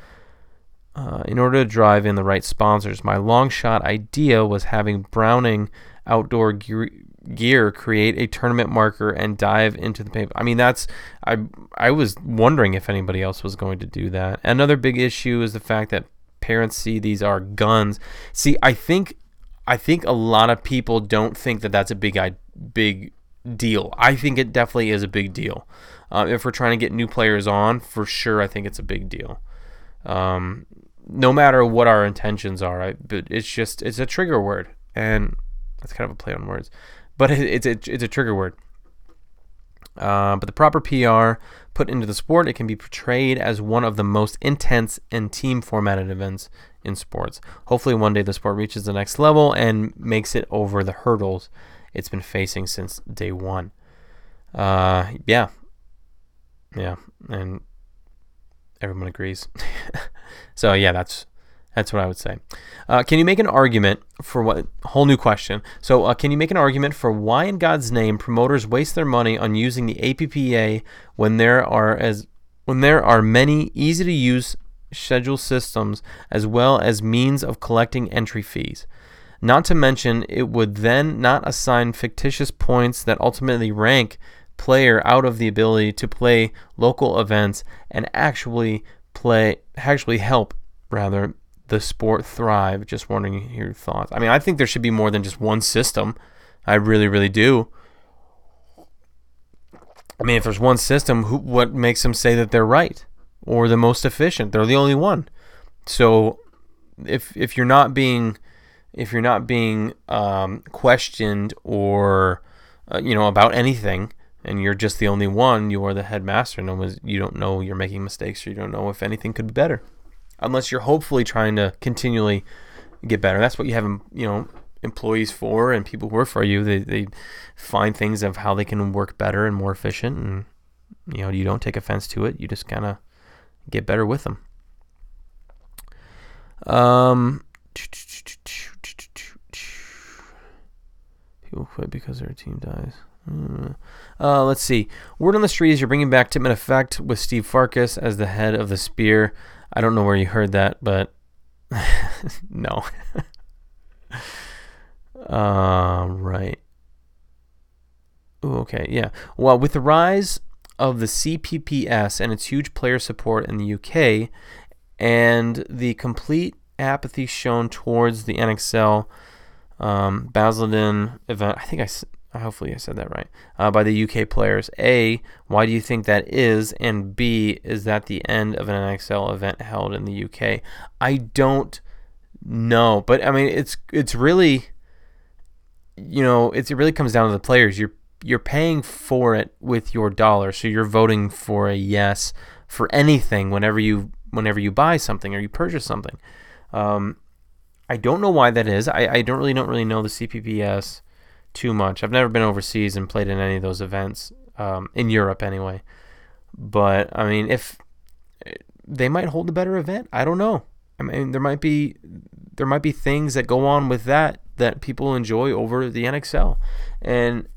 uh, in order to drive in the right sponsors. My long shot idea was having Browning outdoor gear, gear create a tournament marker and dive into the paper. I mean, that's I I was wondering if anybody else was going to do that. Another big issue is the fact that parents see these are guns. See, I think I think a lot of people don't think that that's a big big deal. I think it definitely is a big deal. Uh, if we're trying to get new players on, for sure, I think it's a big deal. Um, no matter what our intentions are, I, but it's just it's a trigger word, and that's kind of a play on words, but it, it's a, it's a trigger word. Uh, but the proper PR put into the sport, it can be portrayed as one of the most intense and team formatted events in sports. Hopefully, one day the sport reaches the next level and makes it over the hurdles it's been facing since day one. Uh, yeah. Yeah. And everyone agrees. so, yeah, that's that's what I would say. Uh, can you make an argument for what? Whole new question. So, uh, can you make an argument for why, in God's name, promoters waste their money on using the APPA when there are as when there are many easy to use schedule systems as well as means of collecting entry fees? Not to mention, it would then not assign fictitious points that ultimately rank player out of the ability to play local events and actually play actually help rather the sport thrive. Just wondering your thoughts. I mean, I think there should be more than just one system. I really, really do. I mean, if there's one system, who, what makes them say that they're right or the most efficient? They're the only one. So, if if you're not being if you're not being um, questioned or uh, you know, about anything, and you're just the only one, you are the headmaster. No you don't know you're making mistakes, or you don't know if anything could be better, unless you're hopefully trying to continually get better. That's what you have, you know, employees for and people who work for you. They they find things of how they can work better and more efficient, and you know, you don't take offense to it. You just kind of get better with them. Um, people quit because their team dies. Hmm. Uh, let's see. Word on the street is you're bringing back Tippmann Effect with Steve Farkas as the head of the Spear. I don't know where you heard that, but no. uh, right. Ooh, okay, yeah. Well, with the rise of the CPPS and its huge player support in the UK, and the complete apathy shown towards the NXL um, Basildon event. I think I hopefully I said that right. Uh, by the UK players. A, why do you think that is? And B, is that the end of an NXL event held in the UK? I don't know, but I mean it's it's really you know it's, it really comes down to the players. You're you're paying for it with your dollar, so you're voting for a yes for anything whenever you whenever you buy something or you purchase something. Um, I don't know why that is. I, I don't really don't really know the CPPS too much. I've never been overseas and played in any of those events um, in Europe anyway. But I mean, if they might hold a better event, I don't know. I mean, there might be there might be things that go on with that that people enjoy over the NXL, and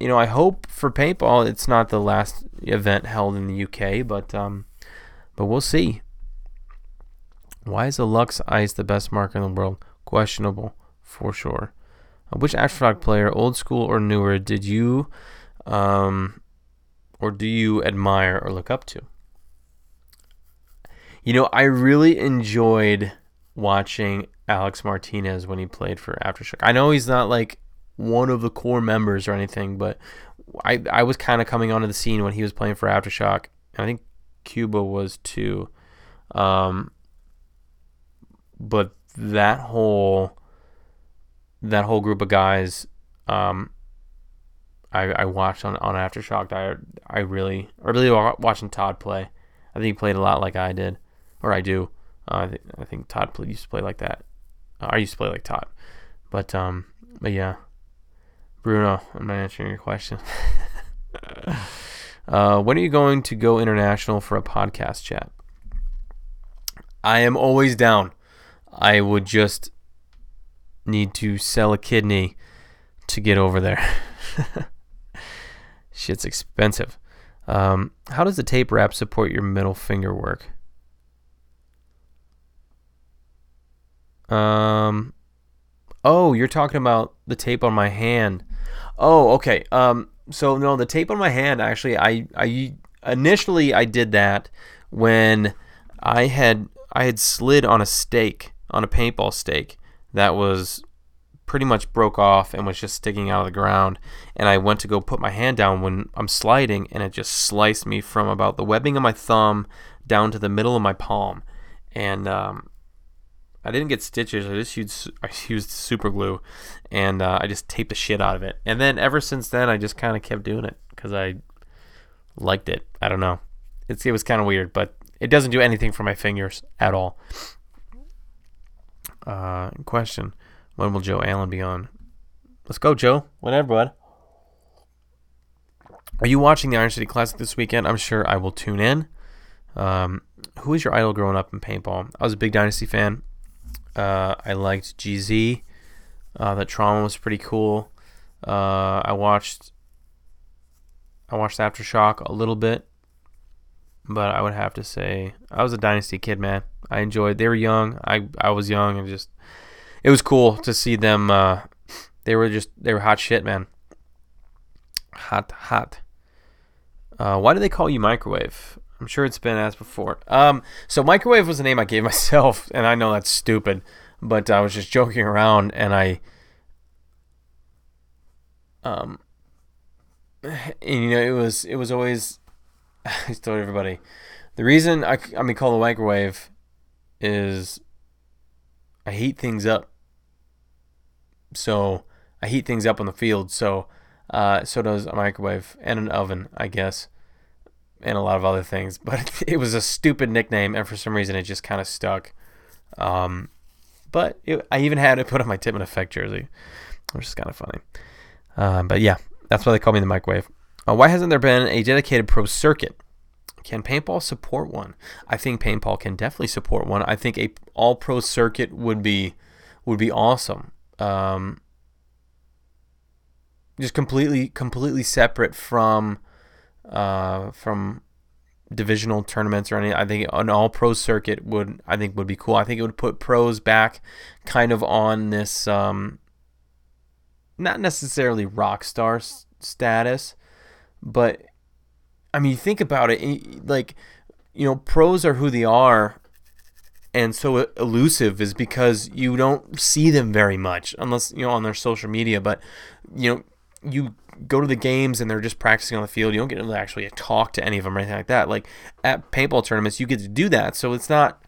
you know, I hope for paintball it's not the last event held in the UK, but um, but we'll see. Why is the Luxe Ice the best marker in the world? Questionable, for sure. Uh, which Aftershock player, old school or newer, did you, um, or do you admire or look up to? You know, I really enjoyed watching Alex Martinez when he played for Aftershock. I know he's not like one of the core members or anything, but I I was kind of coming onto the scene when he was playing for Aftershock. I think Cuba was too. Um, but that whole that whole group of guys, um, I, I watched on, on Aftershock. I I really I really watching Todd play. I think he played a lot like I did, or I do. Uh, I, think, I think Todd used to play like that. Uh, I used to play like Todd, but um, but yeah, Bruno, I'm not answering your question. uh, when are you going to go international for a podcast chat? I am always down. I would just need to sell a kidney to get over there. Shit's expensive. Um, how does the tape wrap support your middle finger work? Um, oh, you're talking about the tape on my hand. Oh, okay. Um, so no, the tape on my hand actually, I, I initially I did that when I had I had slid on a stake on a paintball stake that was pretty much broke off and was just sticking out of the ground. And I went to go put my hand down when I'm sliding, and it just sliced me from about the webbing of my thumb down to the middle of my palm. And um, I didn't get stitches. I just used I used super glue, and uh, I just taped the shit out of it. And then ever since then, I just kind of kept doing it because I liked it. I don't know. It's it was kind of weird, but it doesn't do anything for my fingers at all. Uh, question: When will Joe Allen be on? Let's go, Joe. Whatever, bud. Are you watching the Iron City Classic this weekend? I'm sure I will tune in. Um, who was your idol growing up in paintball? I was a big Dynasty fan. Uh, I liked GZ. Uh, that trauma was pretty cool. Uh, I watched. I watched Aftershock a little bit, but I would have to say I was a Dynasty kid, man. I enjoyed. They were young. I I was young, and just it was cool to see them. Uh, they were just they were hot shit, man. Hot, hot. Uh, why do they call you microwave? I'm sure it's been asked before. Um, so microwave was the name I gave myself, and I know that's stupid, but I was just joking around, and I, um, and, you know, it was it was always I told everybody the reason I I mean call the microwave is I heat things up. So I heat things up on the field, so uh, so does a microwave and an oven, I guess, and a lot of other things. But it was a stupid nickname, and for some reason it just kind of stuck. Um, but it, I even had it put on my Tippmann Effect jersey, which is kind of funny. Uh, but yeah, that's why they call me the microwave. Uh, why hasn't there been a dedicated pro circuit? Can paintball support one? I think paintball can definitely support one. I think a all pro circuit would be would be awesome. Um, just completely completely separate from uh, from divisional tournaments or anything. I think an all pro circuit would I think would be cool. I think it would put pros back kind of on this um, not necessarily rock star s- status, but I mean, think about it. Like, you know, pros are who they are, and so elusive is because you don't see them very much, unless you know on their social media. But you know, you go to the games and they're just practicing on the field. You don't get to actually talk to any of them or anything like that. Like at paintball tournaments, you get to do that. So it's not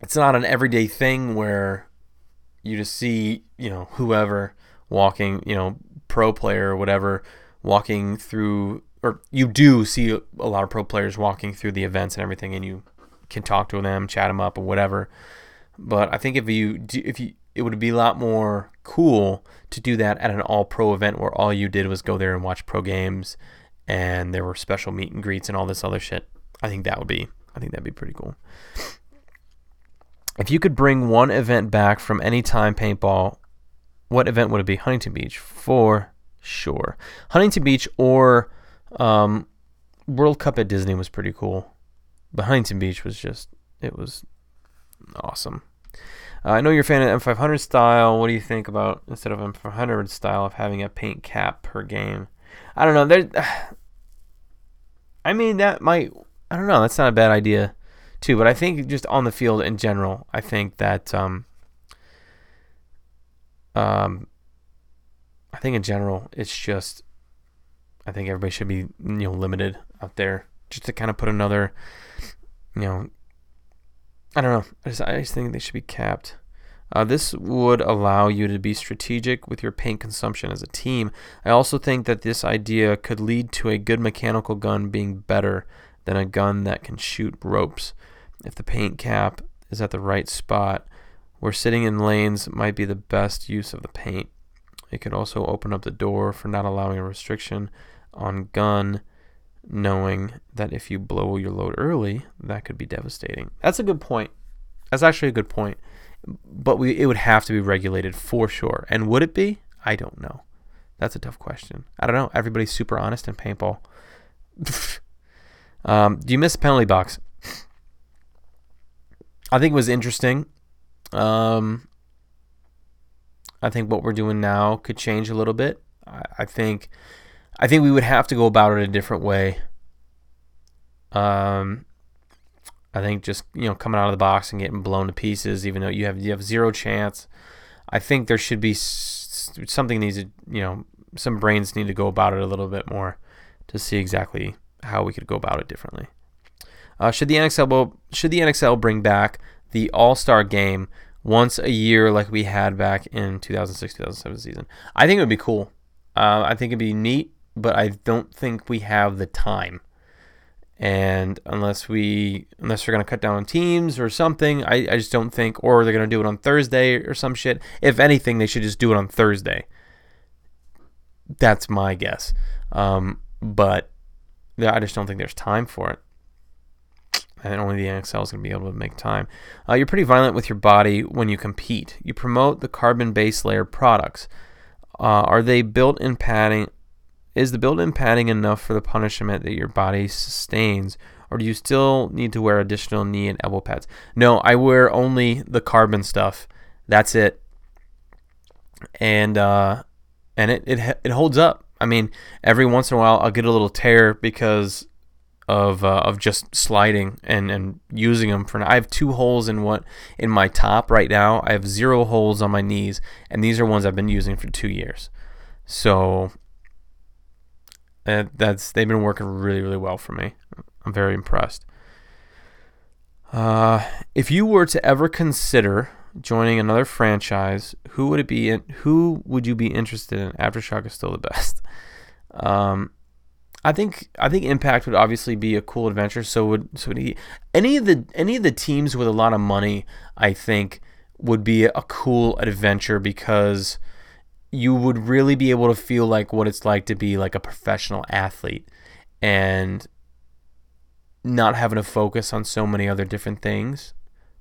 it's not an everyday thing where you just see you know whoever walking, you know, pro player or whatever walking through or you do see a lot of pro players walking through the events and everything, and you can talk to them, chat them up, or whatever. But I think if you if you it would be a lot more cool to do that at an all pro event where all you did was go there and watch pro games, and there were special meet and greets and all this other shit. I think that would be I think that'd be pretty cool. If you could bring one event back from any time paintball, what event would it be? Huntington Beach for sure. Huntington Beach or um, World Cup at Disney was pretty cool, but Huntington Beach was just it was awesome. Uh, I know you're a fan of M500 style. What do you think about instead of M500 style of having a paint cap per game? I don't know. There, I mean that might. I don't know. That's not a bad idea, too. But I think just on the field in general, I think that um, um, I think in general, it's just I think everybody should be you know limited out there just to kind of put another you know I don't know I just, I just think they should be capped. Uh, this would allow you to be strategic with your paint consumption as a team. I also think that this idea could lead to a good mechanical gun being better than a gun that can shoot ropes. If the paint cap is at the right spot, where sitting in lanes might be the best use of the paint. It could also open up the door for not allowing a restriction on gun, knowing that if you blow your load early, that could be devastating. That's a good point. That's actually a good point. But we it would have to be regulated for sure. And would it be? I don't know. That's a tough question. I don't know. Everybody's super honest in paintball. um, do you miss penalty box? I think it was interesting. Um, I think what we're doing now could change a little bit. I, I think I think we would have to go about it a different way. Um, I think just you know coming out of the box and getting blown to pieces, even though you have you have zero chance. I think there should be something needs to you know some brains need to go about it a little bit more to see exactly how we could go about it differently. Uh, should the NXL should the NXL bring back the All Star game once a year like we had back in 2006 2007 season? I think it would be cool. Uh, I think it'd be neat but I don't think we have the time. And unless we unless they're gonna cut down on teams or something, I, I just don't think or they're gonna do it on Thursday or some shit. If anything, they should just do it on Thursday. That's my guess. Um, but I just don't think there's time for it. And only the NXL is going to be able to make time. Uh, you're pretty violent with your body when you compete. You promote the carbon base layer products. Uh, are they built in padding? Is the built-in padding enough for the punishment that your body sustains, or do you still need to wear additional knee and elbow pads? No, I wear only the carbon stuff. That's it. And uh, and it, it it holds up. I mean, every once in a while I'll get a little tear because of uh, of just sliding and, and using them for. Now. I have two holes in what in my top right now. I have zero holes on my knees, and these are ones I've been using for two years. So and that's they've been working really really well for me. I'm very impressed. Uh, if you were to ever consider joining another franchise, who would it be? In, who would you be interested in? Aftershock is still the best. Um, I think I think Impact would obviously be a cool adventure. So would so would he, any of the any of the teams with a lot of money. I think would be a cool adventure because you would really be able to feel like what it's like to be like a professional athlete and not having to focus on so many other different things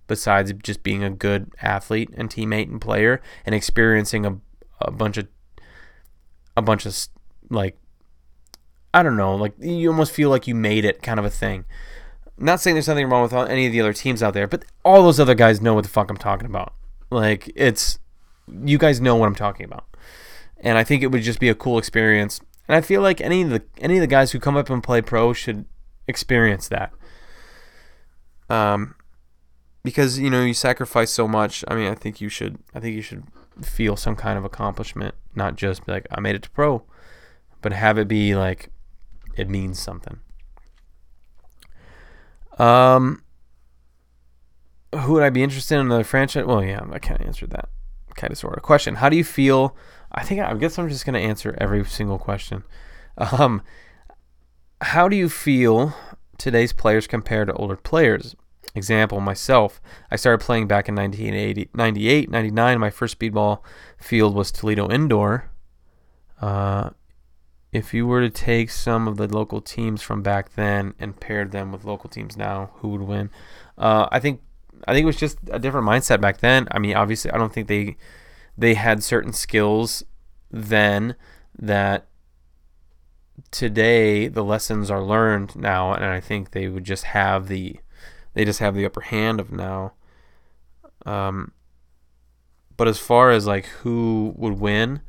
besides just being a good athlete and teammate and player and experiencing a, a bunch of a bunch of like I don't know, like you almost feel like you made it kind of a thing. I'm not saying there's nothing wrong with any of the other teams out there, but all those other guys know what the fuck I'm talking about. Like it's you guys know what I'm talking about. And I think it would just be a cool experience. And I feel like any of the any of the guys who come up and play pro should experience that. Um because you know you sacrifice so much. I mean, I think you should I think you should feel some kind of accomplishment, not just like I made it to pro, but have it be like it means something. Um, who would I be interested in another franchise? Well, yeah, I kind of answered that kind of sort of question. How do you feel? I think I guess I'm just going to answer every single question. Um, how do you feel today's players compared to older players? Example, myself, I started playing back in 1980, 98, 99. My first speedball field was Toledo Indoor. Uh, if you were to take some of the local teams from back then and paired them with local teams now, who would win? Uh, I think I think it was just a different mindset back then. I mean, obviously, I don't think they they had certain skills then that today the lessons are learned now, and I think they would just have the they just have the upper hand of now. Um, but as far as like who would win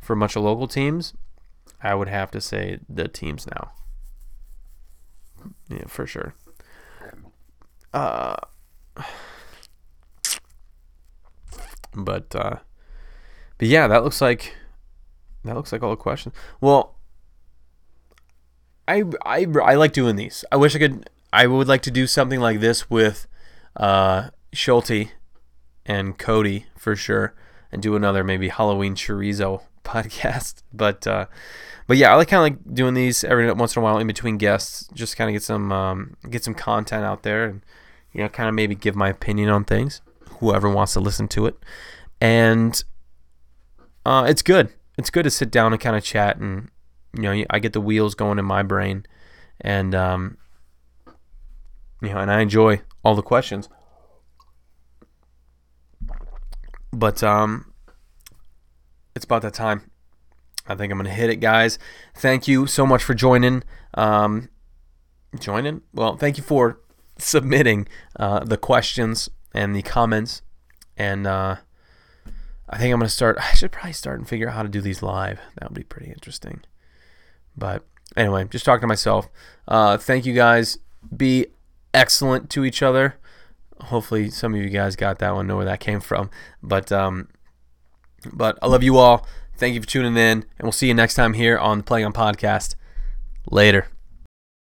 for much of local teams, I would have to say the teams now. Yeah, for sure. Uh, but uh, but yeah, that looks like that looks like all the questions. Well, I I I like doing these. I wish I could. I would like to do something like this with uh, Schulte and Cody for sure, and do another maybe Halloween chorizo podcast. But uh, but yeah, I like kind of like doing these every once in a while in between guests, just kind of get some um, get some content out there, and you know, kind of maybe give my opinion on things. Whoever wants to listen to it, and uh, it's good. It's good to sit down and kind of chat, and you know, I get the wheels going in my brain, and um, you know, and I enjoy all the questions. But um, it's about that time. I think I'm going to hit it, guys. Thank you so much for joining. Um, joining? Well, thank you for submitting uh, the questions and the comments. And uh, I think I'm going to start. I should probably start and figure out how to do these live. That would be pretty interesting. But anyway, just talking to myself. Uh, thank you guys. Be excellent to each other. Hopefully, some of you guys got that one, know where that came from. But um, but I love you all. Thank you for tuning in, and we'll see you next time here on the Playing On Podcast. Later.